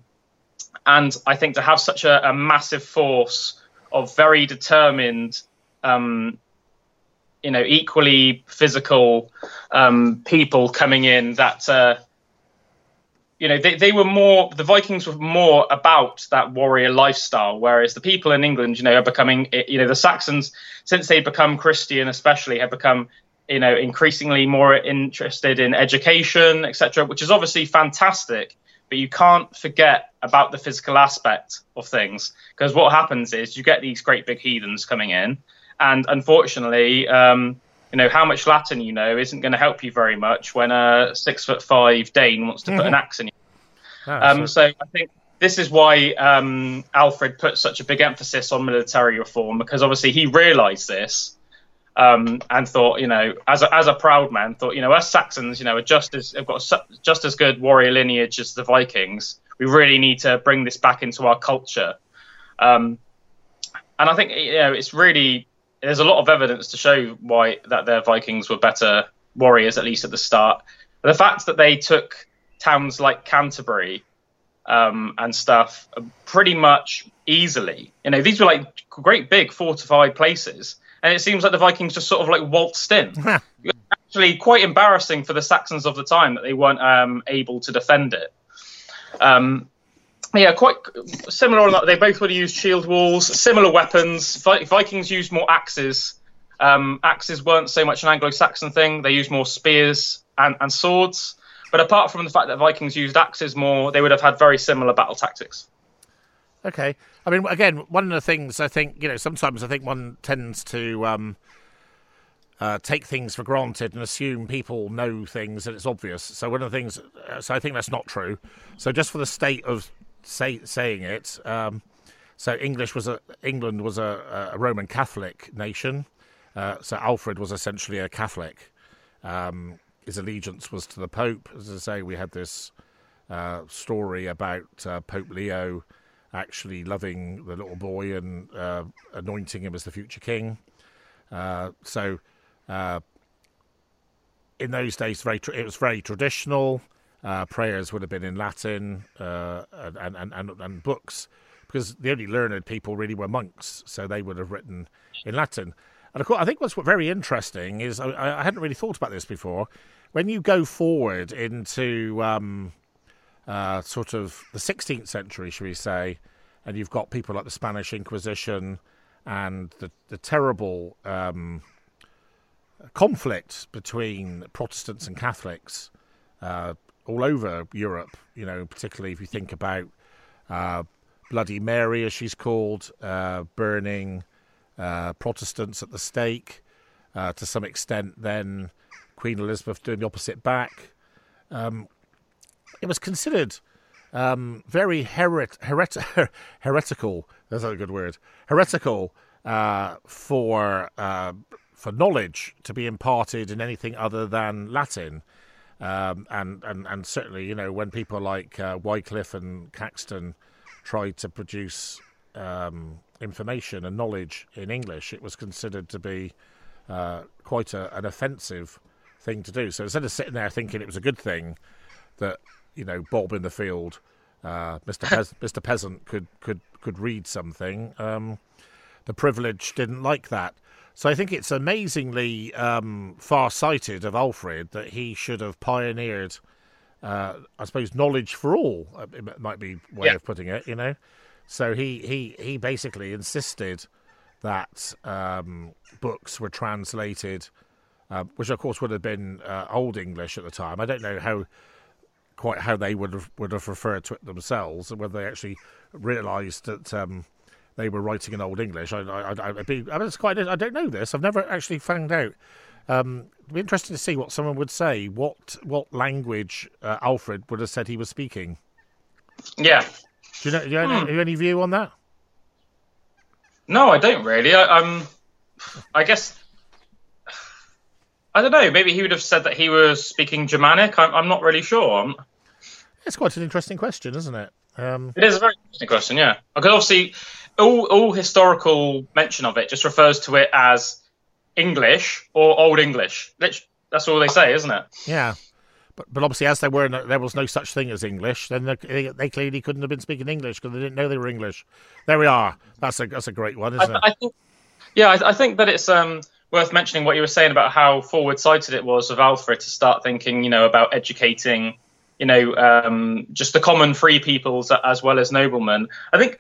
and I think to have such a, a massive force of very determined, um, you know, equally physical um, people coming in that. Uh, you know, they, they were more, the Vikings were more about that warrior lifestyle, whereas the people in England, you know, are becoming, you know, the Saxons, since they'd become Christian especially, have become you know increasingly more interested in education etc which is obviously fantastic but you can't forget about the physical aspect of things because what happens is you get these great big heathens coming in and unfortunately um, you know how much latin you know isn't going to help you very much when a six foot five dane wants to mm-hmm. put an axe in you um, so i think this is why um, alfred put such a big emphasis on military reform because obviously he realized this um, and thought, you know, as a, as a proud man, thought, you know, us Saxons, you know, are just as have got just as good warrior lineage as the Vikings. We really need to bring this back into our culture. Um, and I think you know it's really there's a lot of evidence to show why that their Vikings were better warriors at least at the start. But the fact that they took towns like Canterbury um, and stuff pretty much easily. You know, these were like great big fortified places and it seems like the Vikings just sort of like waltzed in. Actually, quite embarrassing for the Saxons of the time that they weren't um, able to defend it. Um, yeah, quite similar. On they both would have used shield walls, similar weapons. Vikings used more axes. Um, axes weren't so much an Anglo-Saxon thing. They used more spears and, and swords. But apart from the fact that Vikings used axes more, they would have had very similar battle tactics. Okay. I mean, again, one of the things I think, you know, sometimes I think one tends to um, uh, take things for granted and assume people know things and it's obvious. So one of the things, uh, so I think that's not true. So just for the state of say, saying it, um, so English was a England was a, a Roman Catholic nation. Uh, so Alfred was essentially a Catholic. Um, his allegiance was to the Pope. As I say, we had this uh, story about uh, Pope Leo actually loving the little boy and uh, anointing him as the future king. Uh, so, uh, in those days, very tra- it was very traditional. Uh, prayers would have been in Latin and, and, and, and books because the only learned people really were monks, so they would have written in Latin. And of course, I think what's very interesting is I, I hadn't really thought about this before. When you go forward into um, uh, sort of the 16th century, should we say, and you've got people like the Spanish Inquisition and the, the terrible um, conflict between Protestants and Catholics uh, all over Europe, you know, particularly if you think about uh, Bloody Mary, as she's called, uh, burning uh, Protestants at the stake. Uh, to some extent, then Queen Elizabeth doing the opposite back. Um, it was considered um, very heret- heret- heretical. That's not a good word. Heretical uh, for uh, for knowledge to be imparted in anything other than Latin. Um, and, and and certainly, you know, when people like uh, Wycliffe and Caxton tried to produce um, information and knowledge in English, it was considered to be uh, quite a, an offensive thing to do. So instead of sitting there thinking it was a good thing that you know Bob in the field, uh, Mr. Pez- Mr. Peasant could could could read something, um, the privileged didn't like that. So I think it's amazingly um, far-sighted of Alfred that he should have pioneered. Uh, I suppose knowledge for all uh, it might be way yeah. of putting it, you know. So he he he basically insisted that um, books were translated, uh, which of course would have been uh, Old English at the time. I don't know how quite how they would have would have referred to it themselves, and whether they actually realised that um, they were writing in Old English. I, I, I, would be, I mean, it's quite. I don't know this. I've never actually found out. Um, it'd be interesting to see what someone would say. What what language uh, Alfred would have said he was speaking. Yeah, do you know? Do you have hmm. any view on that? No, I don't really. I, um, I guess I don't know. Maybe he would have said that he was speaking Germanic. I'm, I'm not really sure. It's quite an interesting question, isn't it? Um... It is a very interesting question, yeah. Because obviously, all, all historical mention of it just refers to it as English or Old English. That's all they say, isn't it? Yeah. But, but obviously, as there were no, there was no such thing as English, then they, they clearly couldn't have been speaking English because they didn't know they were English. There we are. That's a that's a great one, isn't I, it? I think, yeah, I, I, think that it's um, worth mentioning what you were saying about how forward-sighted it was of Alfred to start thinking, you know, about educating, you know, um, just the common free peoples as well as noblemen. I think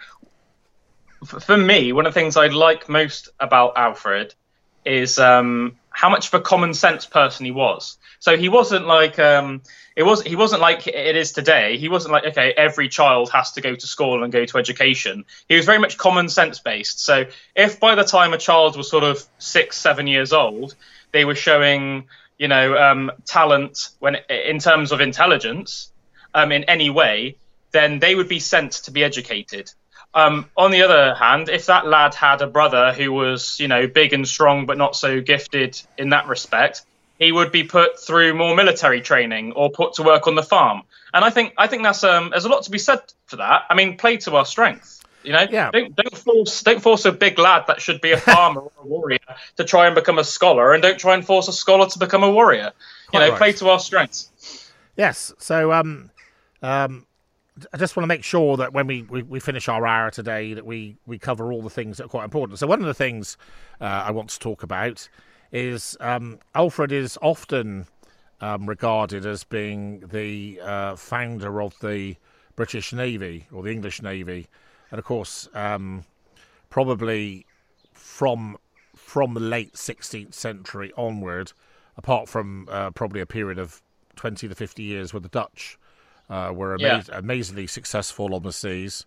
for me, one of the things I like most about Alfred is um, how much of a common sense person he was. So he wasn't like um, it was. He wasn't like it is today. He wasn't like okay, every child has to go to school and go to education. He was very much common sense based. So if by the time a child was sort of six, seven years old, they were showing you know um, talent when in terms of intelligence um, in any way, then they would be sent to be educated. Um, on the other hand, if that lad had a brother who was, you know, big and strong but not so gifted in that respect, he would be put through more military training or put to work on the farm. And I think I think that's um, there's a lot to be said for that. I mean, play to our strengths. You know, yeah. don't, don't force don't force a big lad that should be a farmer or a warrior to try and become a scholar, and don't try and force a scholar to become a warrior. You know, right. play to our strengths. Yes. So, um, um, I just want to make sure that when we, we, we, finish our hour today, that we, we cover all the things that are quite important. So one of the things uh, I want to talk about is um, Alfred is often um, regarded as being the uh, founder of the British Navy or the English Navy, and of course, um, probably from from the late 16th century onward, apart from uh, probably a period of 20 to 50 years with the Dutch uh, were ama- yeah. amazingly successful on the seas.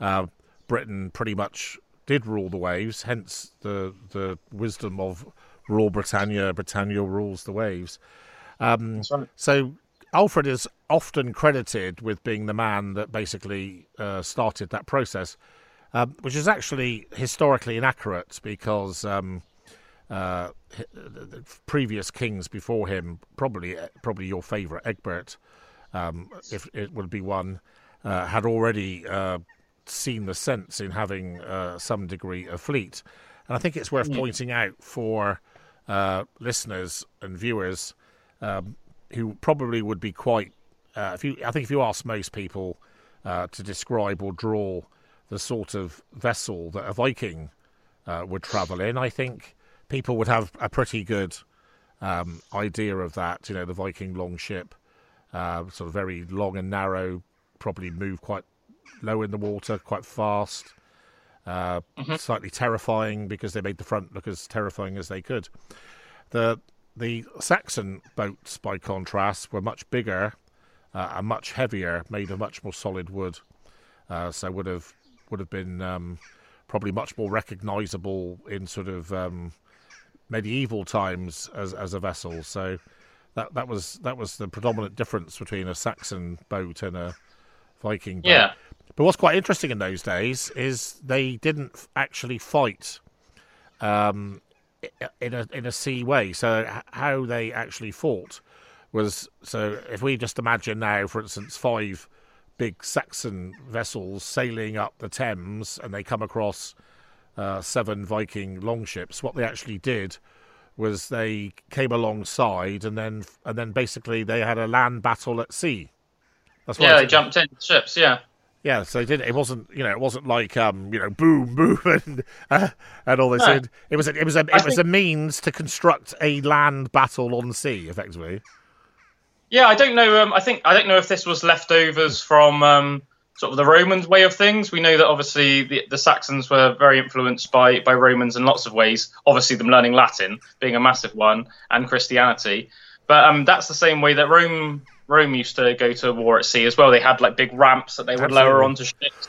Uh, Britain pretty much did rule the waves, hence the the wisdom of rule Britannia, Britannia rules the waves. Um, right. So Alfred is often credited with being the man that basically uh, started that process, um, which is actually historically inaccurate because um, uh, the previous kings before him, probably probably your favourite Egbert, um, if it would be one, uh, had already uh, seen the sense in having uh, some degree of fleet. And I think it's worth yeah. pointing out for uh, listeners and viewers um, who probably would be quite. Uh, if you, I think if you ask most people uh, to describe or draw the sort of vessel that a Viking uh, would travel in, I think people would have a pretty good um, idea of that. You know, the Viking longship, uh, sort of very long and narrow, probably move quite low in the water, quite fast. Uh, mm-hmm. Slightly terrifying because they made the front look as terrifying as they could. The the Saxon boats, by contrast, were much bigger uh, and much heavier, made of much more solid wood. Uh, so would have would have been um, probably much more recognisable in sort of um, medieval times as as a vessel. So that that was that was the predominant difference between a Saxon boat and a Viking boat. Yeah. But what's quite interesting in those days is they didn't actually fight um, in a in a sea way. So how they actually fought was so if we just imagine now, for instance, five big Saxon vessels sailing up the Thames and they come across uh, seven Viking longships. What they actually did was they came alongside and then and then basically they had a land battle at sea. That's yeah, they jumped in ships. Yeah. Yeah, so they did. It wasn't, you know, it wasn't like, um, you know, boom, boom, and uh, and all this. No. It, it was, a, it was a, it I was think... a means to construct a land battle on sea, effectively. Yeah, I don't know. Um, I think I don't know if this was leftovers from um, sort of the Romans way of things. We know that obviously the, the Saxons were very influenced by by Romans in lots of ways. Obviously, them learning Latin being a massive one, and Christianity. But um, that's the same way that Rome Rome used to go to war at sea as well. They had like big ramps that they would Absolutely. lower onto ships.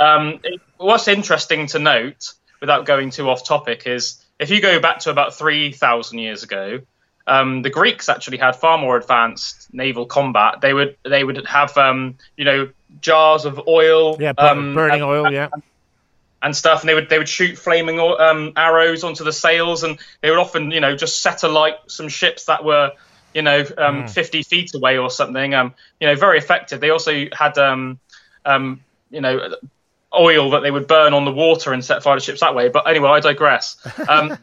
Um, it, what's interesting to note, without going too off topic, is if you go back to about three thousand years ago, um, the Greeks actually had far more advanced naval combat. They would they would have um, you know jars of oil, yeah, um, burning and, oil, yeah. And, stuff, and they would they would shoot flaming um, arrows onto the sails, and they would often, you know, just set alight some ships that were you know, um, mm. 50 feet away or something. Um, you know, very effective. They also had, um, um, you know, oil that they would burn on the water and set fire to ships that way. But anyway, I digress. Um,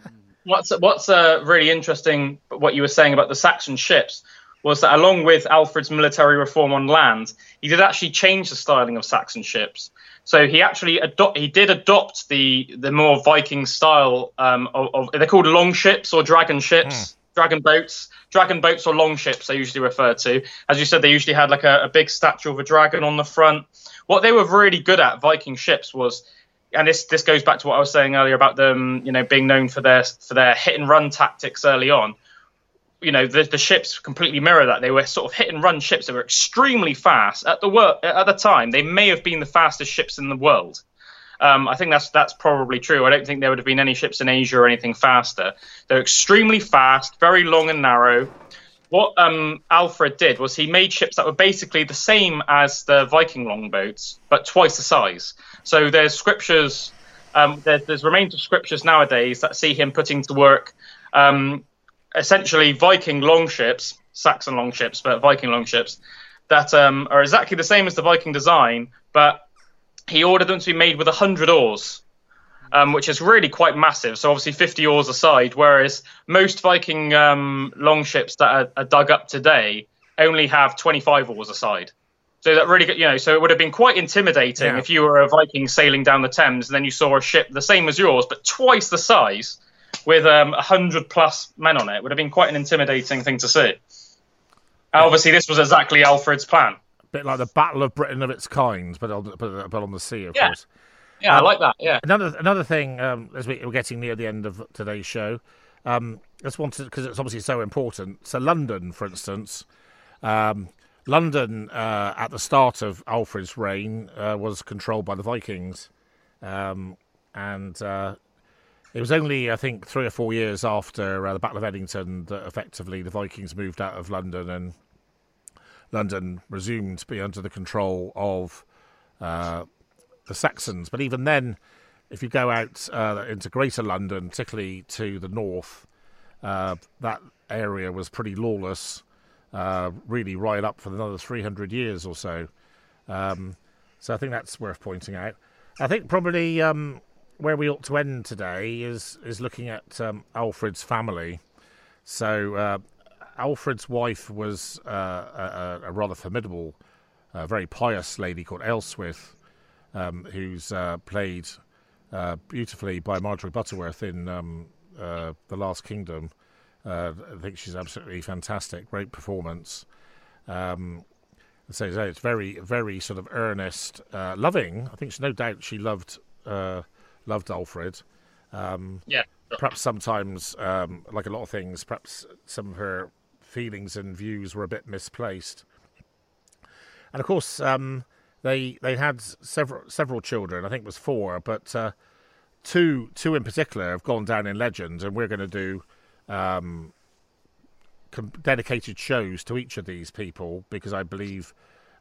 what's what's uh, really interesting, what you were saying about the Saxon ships, was that along with Alfred's military reform on land, he did actually change the styling of Saxon ships. So he actually adopt he did adopt the the more Viking style um, of, of, they're called long ships or dragon ships. Mm dragon boats. Dragon boats or longships, they usually refer to. As you said, they usually had like a, a big statue of a dragon on the front. What they were really good at, Viking ships, was and this this goes back to what I was saying earlier about them, you know, being known for their for their hit and run tactics early on. You know, the, the ships completely mirror that. They were sort of hit and run ships. that were extremely fast at the work at the time. They may have been the fastest ships in the world. Um, I think that's that's probably true. I don't think there would have been any ships in Asia or anything faster. They're extremely fast, very long and narrow. What um, Alfred did was he made ships that were basically the same as the Viking longboats, but twice the size. So there's scriptures, um, there, there's remains of scriptures nowadays that see him putting to work um, essentially Viking longships, Saxon longships, but Viking longships that um, are exactly the same as the Viking design, but he ordered them to be made with 100 oars, um, which is really quite massive. So obviously 50 oars aside, whereas most Viking um, longships that are, are, dug up today only have 25 oars aside. So that really, you know, so it would have been quite intimidating yeah. if you were a Viking sailing down the Thames and then you saw a ship the same as yours but twice the size with um, 100 plus men on it. it. Would have been quite an intimidating thing to see. Obviously, this was exactly Alfred's plan. A bit like the Battle of Britain of its kind, but on, but, but on the sea, of Yeah. course. Yeah, I Um, like that. Yeah. Another another thing, um, as we, we're getting near the end of today's show, um, just wanted because it's obviously so important. So London, for instance, um, London uh, at the start of Alfred's reign uh, was controlled by the Vikings, um, and uh, it was only I think three or four years after uh, the Battle of Edington that effectively the Vikings moved out of London and London resumed to be under the control of uh, the Saxons. But even then, if you go out uh, into Greater London, particularly to the north, uh, that area was pretty lawless, uh, really right up for another 300 years or so. Um, so I think that's worth pointing out. I think probably um, where we ought to end today is is looking at um, Alfred's family. So uh, Alfred's wife was uh, a, a rather formidable, uh, very pious lady called Aelswith, um, who's uh, played uh, beautifully by Marjorie Butterworth in um, uh, The Last Kingdom. I think she's absolutely fantastic, great performance. Um, so, it's very, very sort of earnest, loving. I think no doubt she loved uh, loved Alfred. Um, Yeah. perhaps sometimes, um, like a lot of things, perhaps some of her feelings and views were a bit misplaced. And of course, um, they they had several several children. I think it was four, but uh, two two in particular have gone down in legend, and we're going to do um, com- dedicated shows to each of these people because I believe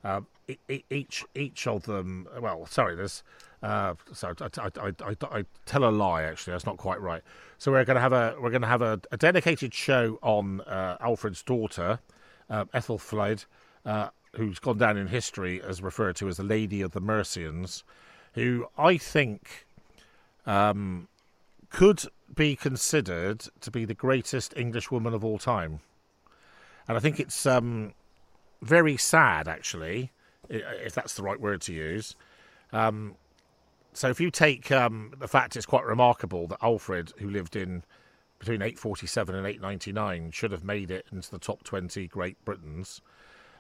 uh, e- each each of them. Well, sorry, there's. Uh, so I, I, I, I, tell a lie. Actually, that's not quite right. So we're going to have a we're going to have a, a dedicated show on uh, Alfred's daughter, uh, uh, who's gone down in history as referred to as the Lady of the Mercians, who I think um, could be considered to be the greatest English woman of all time. And I think it's um, very sad, actually, if that's the right word to use. Um, so if you take um, the fact it's quite remarkable that Alfred, who lived in between 847 and 899, should have made it into the top 20 Great Britons,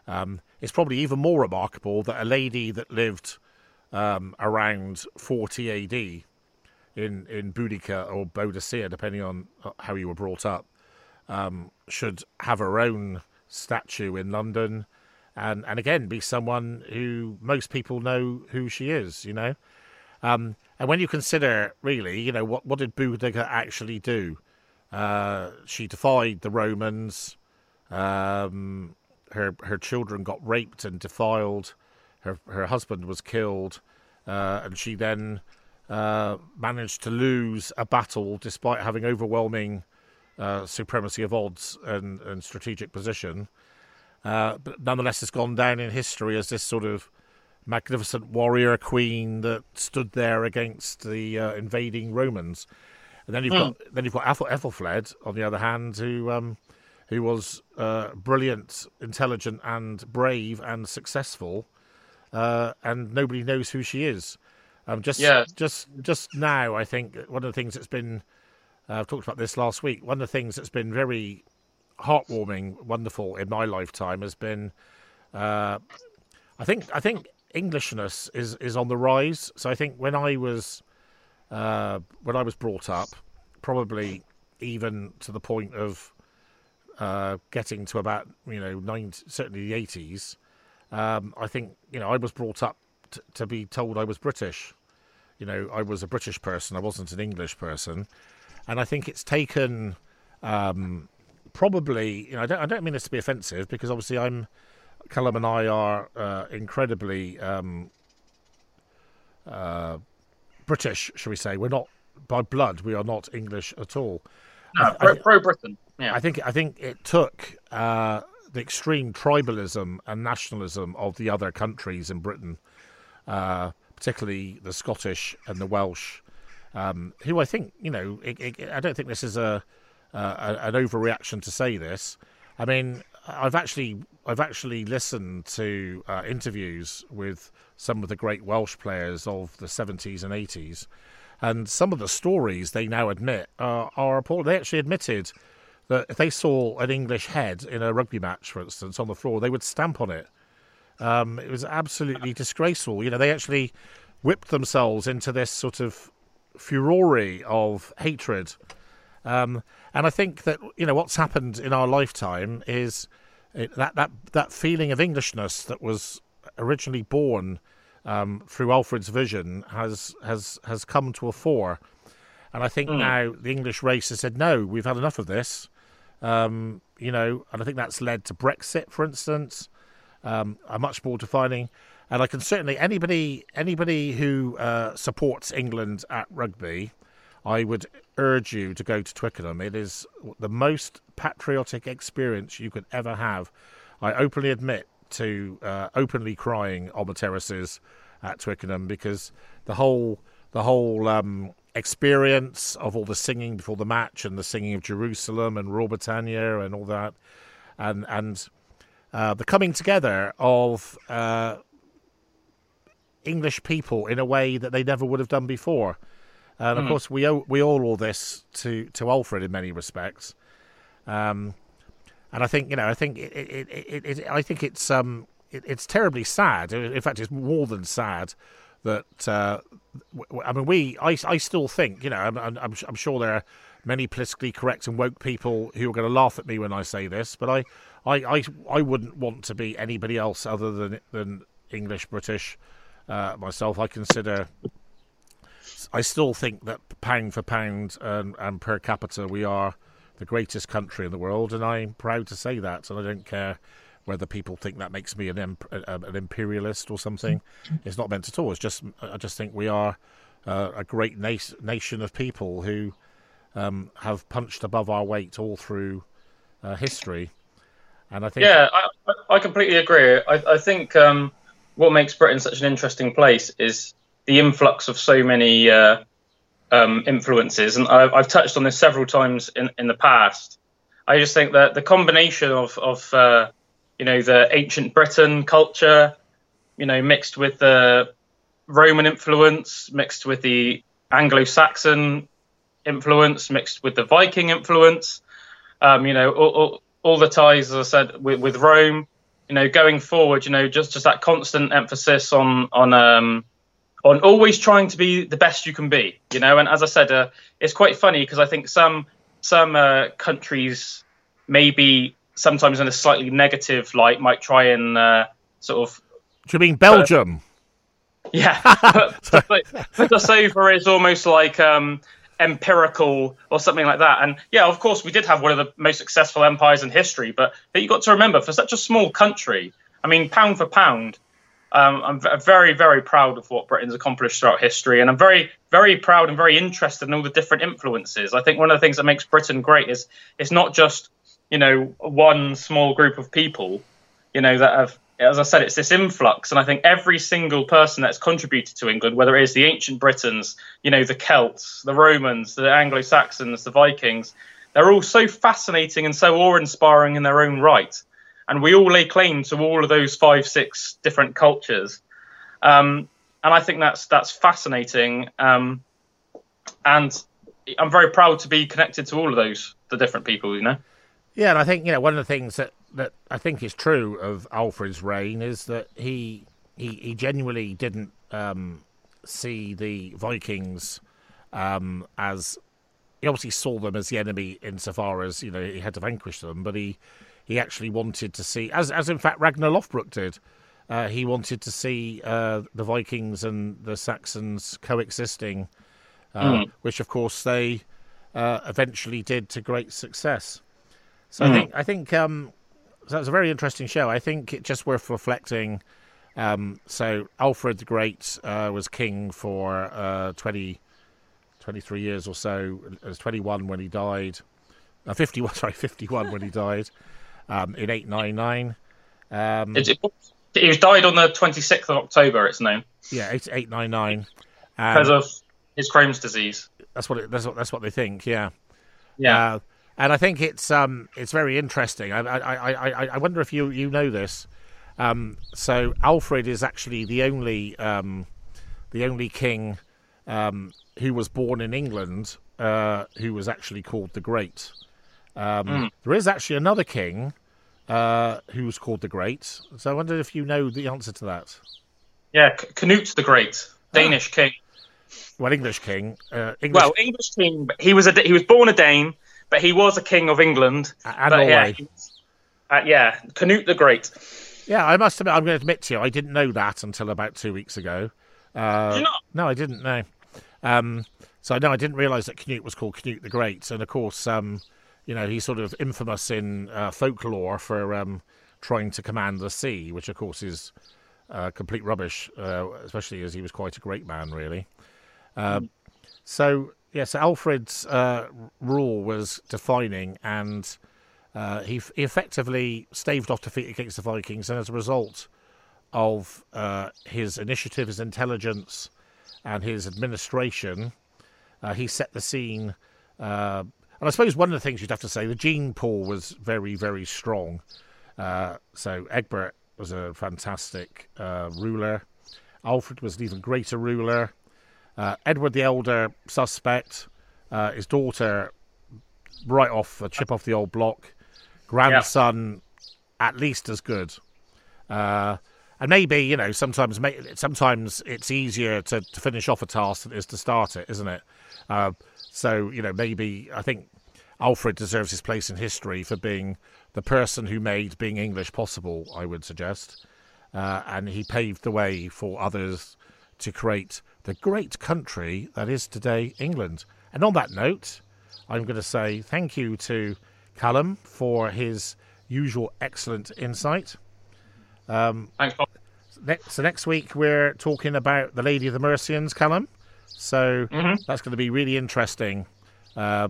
um, it's probably even more remarkable that a lady that lived um, around 40 AD in in Boudica or Boadicea, depending on uh, how you were brought up, um, should have her own statue in London, and and again be someone who most people know who she is. You know, um, and when you consider really, you know, what what did Boudica actually do? Uh, she defied the Romans. Um, her her children got raped and defiled. Her her husband was killed, uh, and she then uh, managed to lose a battle despite having overwhelming uh, supremacy of odds and, and strategic position. Uh, but nonetheless, has gone down in history as this sort of magnificent warrior queen that stood there against the uh, invading Romans. And then you've got then you've got Ethel, Aethelflaed on the other hand, who um, who was uh, brilliant, intelligent, and brave and successful, uh, and nobody knows who she is. Um, just Yeah. just just now, I think one of the things that's been uh, I've talked about this last week. One of the things that's been very heartwarming, wonderful in my lifetime has been, uh, I think I think Englishness is is on the rise. So I think when I was uh, when I was brought up, probably even to the point of uh, getting to about you know nine, certainly the eighties. Um, I think you know I was brought up t- to be told I was British. You know, I was a British person. I wasn't an English person, and I think it's taken um, probably. You know, I don't, I don't mean this to be offensive because obviously I'm Calum and I are uh, incredibly um, uh, British, shall we say? We're not by blood. We are not English at all. No, pro, pro Britain. Yeah. I think I think it took uh, the extreme tribalism and nationalism of the other countries in Britain, uh, particularly the Scottish and the Welsh, um, who I think you know. It, it, I don't think this is a, uh, an overreaction to say this. I mean, I've actually I've actually listened to uh, interviews with some of the great Welsh players of the 70s and 80s, and some of the stories they now admit are, are appalling. They actually admitted that if they saw an English head in a rugby match, for instance, on the floor, they would stamp on it. Um, it was absolutely disgraceful. You know, they actually whipped themselves into this sort of furore of hatred. Um, and I think that you know what's happened in our lifetime is it, that that that feeling of Englishness that was originally born um, through Alfred's vision has has has come to a fore. And I think mm. now the English race has said, no, we've had enough of this. Um, you know, and I think that's led to Brexit, for instance, um, a much more defining. And I can certainly anybody anybody who uh, supports England at rugby, I would urge you to go to Twickenham. It is the most patriotic experience you could ever have. I openly admit to uh, openly crying on the terraces at Twickenham because the whole the whole um, experience of all the singing before the match and the singing of Jerusalem and Rule Britannia and all that, and and uh, the coming together of uh, English people in a way that they never would have done before. And of mm. course, we owe we owe all this to, to Alfred in many respects. Um, and I think you know, I think it, it, it, it I think it's um, it's terribly sad. In fact, it's more than sad that uh, I mean, we I, I still think you know I'm, I'm, I'm sure there are many politically correct and woke people who are going to laugh at me when I say this, but I, I, I, I wouldn't want to be anybody else other than than English British uh, myself. I consider. I still think that pound for pound and, and per capita, we are the greatest country in the world, and I'm proud to say that. And I don't care whether people think that makes me an, imp- an imperialist or something. It's not meant at all. It's just I just think we are uh, a great na- nation of people who um, have punched above our weight all through uh, history. And I think yeah, I, I completely agree. I, I think um, what makes Britain such an interesting place is the influx of so many uh, um, influences, and I've, I've, touched on this several times in, in the past. I just think that the combination of, of uh, you know, the ancient Britain culture, you know, mixed with the Roman influence, mixed with the Anglo-Saxon influence, mixed with the Viking influence. Um, you know, all, all, all, the ties, as I said, with, with, Rome. You know, going forward, you know, just just that constant emphasis on on um, on always trying to be the best you can be. You know, and as I said, uh, it's quite funny because I think some some uh, countries maybe sometimes in a slightly negative light might try and uh, sort of. Do you mean Belgium? yeah, but, but, the Sofa is almost like um, empirical or something like that. And yeah, of course, we did have one of the most successful empires in history, but, but you got to remember, for such a small country, I mean, pound for pound, um, I'm v- very, very proud of what Britain's accomplished throughout history, and I'm very, very proud and very interested in all the different influences. I think one of the things that makes Britain great is it's not just you know one small group of people you know that have as I said, it's this influx, and I think every single person that's contributed to England, whether it is the ancient Britons, you know, the Celts, the Romans, the Anglo Saxons, the Vikings, they're all so fascinating and so awe-inspiring in their own right, and we all lay claim to all of those five, six different cultures, um, and I think that's that's fascinating, um, and I'm very proud to be connected to all of those the different people, you know. Yeah, and I think you know one of the things that, that I think is true of Alfred's reign is that he he, he genuinely didn't um, see the Vikings um, as he obviously saw them as the enemy insofar as you know he had to vanquish them, but he he actually wanted to see, as as in fact Ragnar Lothbrok did, uh, he wanted to see uh, the Vikings and the Saxons coexisting, uh, mm. which of course they uh, eventually did to great success. So mm. I think I think um, so that's a very interesting show. I think it's just worth reflecting. Um, so Alfred the Great uh, was king for uh, 20, 23 years or so. It was 21 when he died. Uh, 51, sorry, 51 when he died um, in 899. Um, it, it, he died on the 26th of October, it's known. Yeah, 8, 899. because of his Crohn's disease. That's what, it, that's what that's what they think, yeah. Yeah. Uh, and I think it's um, it's very interesting. I, I, I, I wonder if you, you know this. Um, so Alfred is actually the only um, the only king um, who was born in England uh, who was actually called the Great. Mm. There is actually another king uh, who was called the Great. So I wonder if you know the answer to that. Yeah, C- Canute the Great, Danish king. Well, English king. Uh, English Well, English king. But he was a he was born a Dane, but he was a king of England. and but yeah, Norway. he was- uh, yeah, Canute the Great. Yeah, I must admit, I'm going to admit to you, I didn't know that until about two weeks ago. Uh? No, I didn't know. Um, so no, I didn't realise that Canute was called Canute the Great, and of course, um, you know, he's sort of infamous in uh, folklore for um, trying to command the sea, which of course is uh, complete rubbish, uh, especially as he was quite a great man, really. Um, so yes, Alfred's uh, rule was defining, and uh, he, he effectively staved off defeat against the Vikings, and as a result of uh, his initiative, his intelligence, and his administration, he set the scene. Uh, and I suppose one of the things you'd have to say, the gene pool was very, very strong. Uh, so Egbert was a fantastic uh, ruler. Alfred was an even greater ruler. Uh, Edward the Elder, suspect. Uh, his daughter, right off a chip off the old block. Grandson, at least as good. Uh, and maybe you know sometimes sometimes it's easier to, to finish off a task than it is to start it, isn't it? So you know maybe I think Alfred deserves his place in history for being the person who made being English possible. I would suggest, uh, and he paved the way for others to create the great country that is today England. And on that note, I'm going to say thank you to Calum for his usual excellent insight. Thanks, Bob. Next, so next week we're talking about the Lady of the Mercians, Calum. So Mm-hmm. that's going to be really interesting. Uh,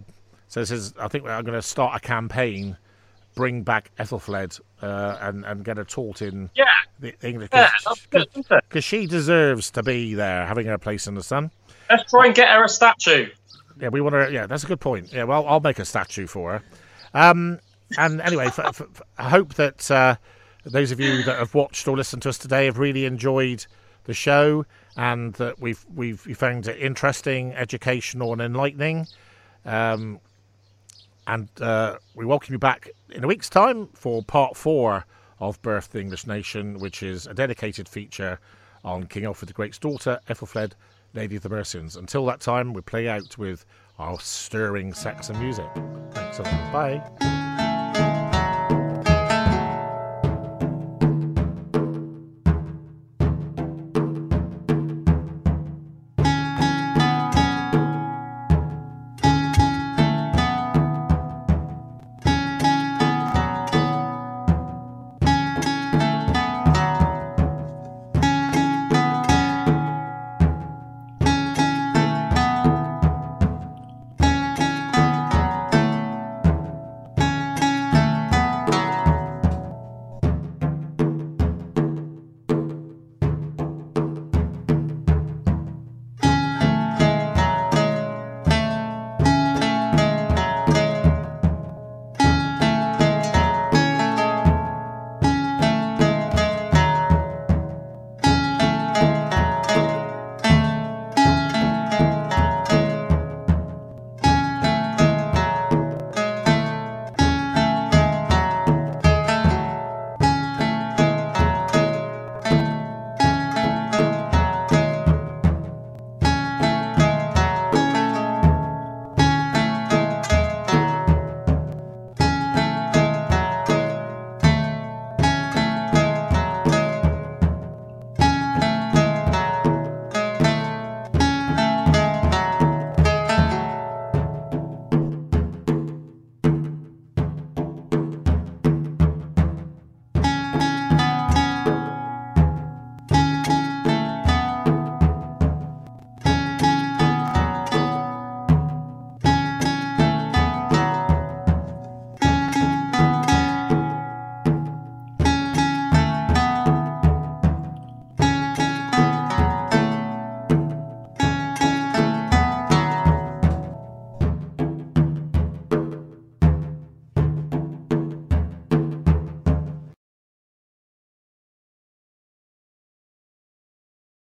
so this is, I think I'm going to start a campaign, bring back Aethelflaed, uh, and and get her taught in Yeah, the English yeah, that's good, isn't it? because she deserves to be there, having her place in the sun. Let's try and get her a statue. Yeah, we want to. Yeah, that's a good point. Yeah, well, I'll make a statue for her. Um, and anyway, I hope that uh, those of you that have watched or listened to us today have really enjoyed the show, and that we've we've you found it interesting, educational, and enlightening. Um, and uh, we welcome you back in a week's time for part four of Birth the English Nation, which is a dedicated feature on King Alfred the Great's daughter, Aethelflaed, Lady of the Mercians. Until that time, we play out with our stirring Saxon music. Thanks a lot. Bye.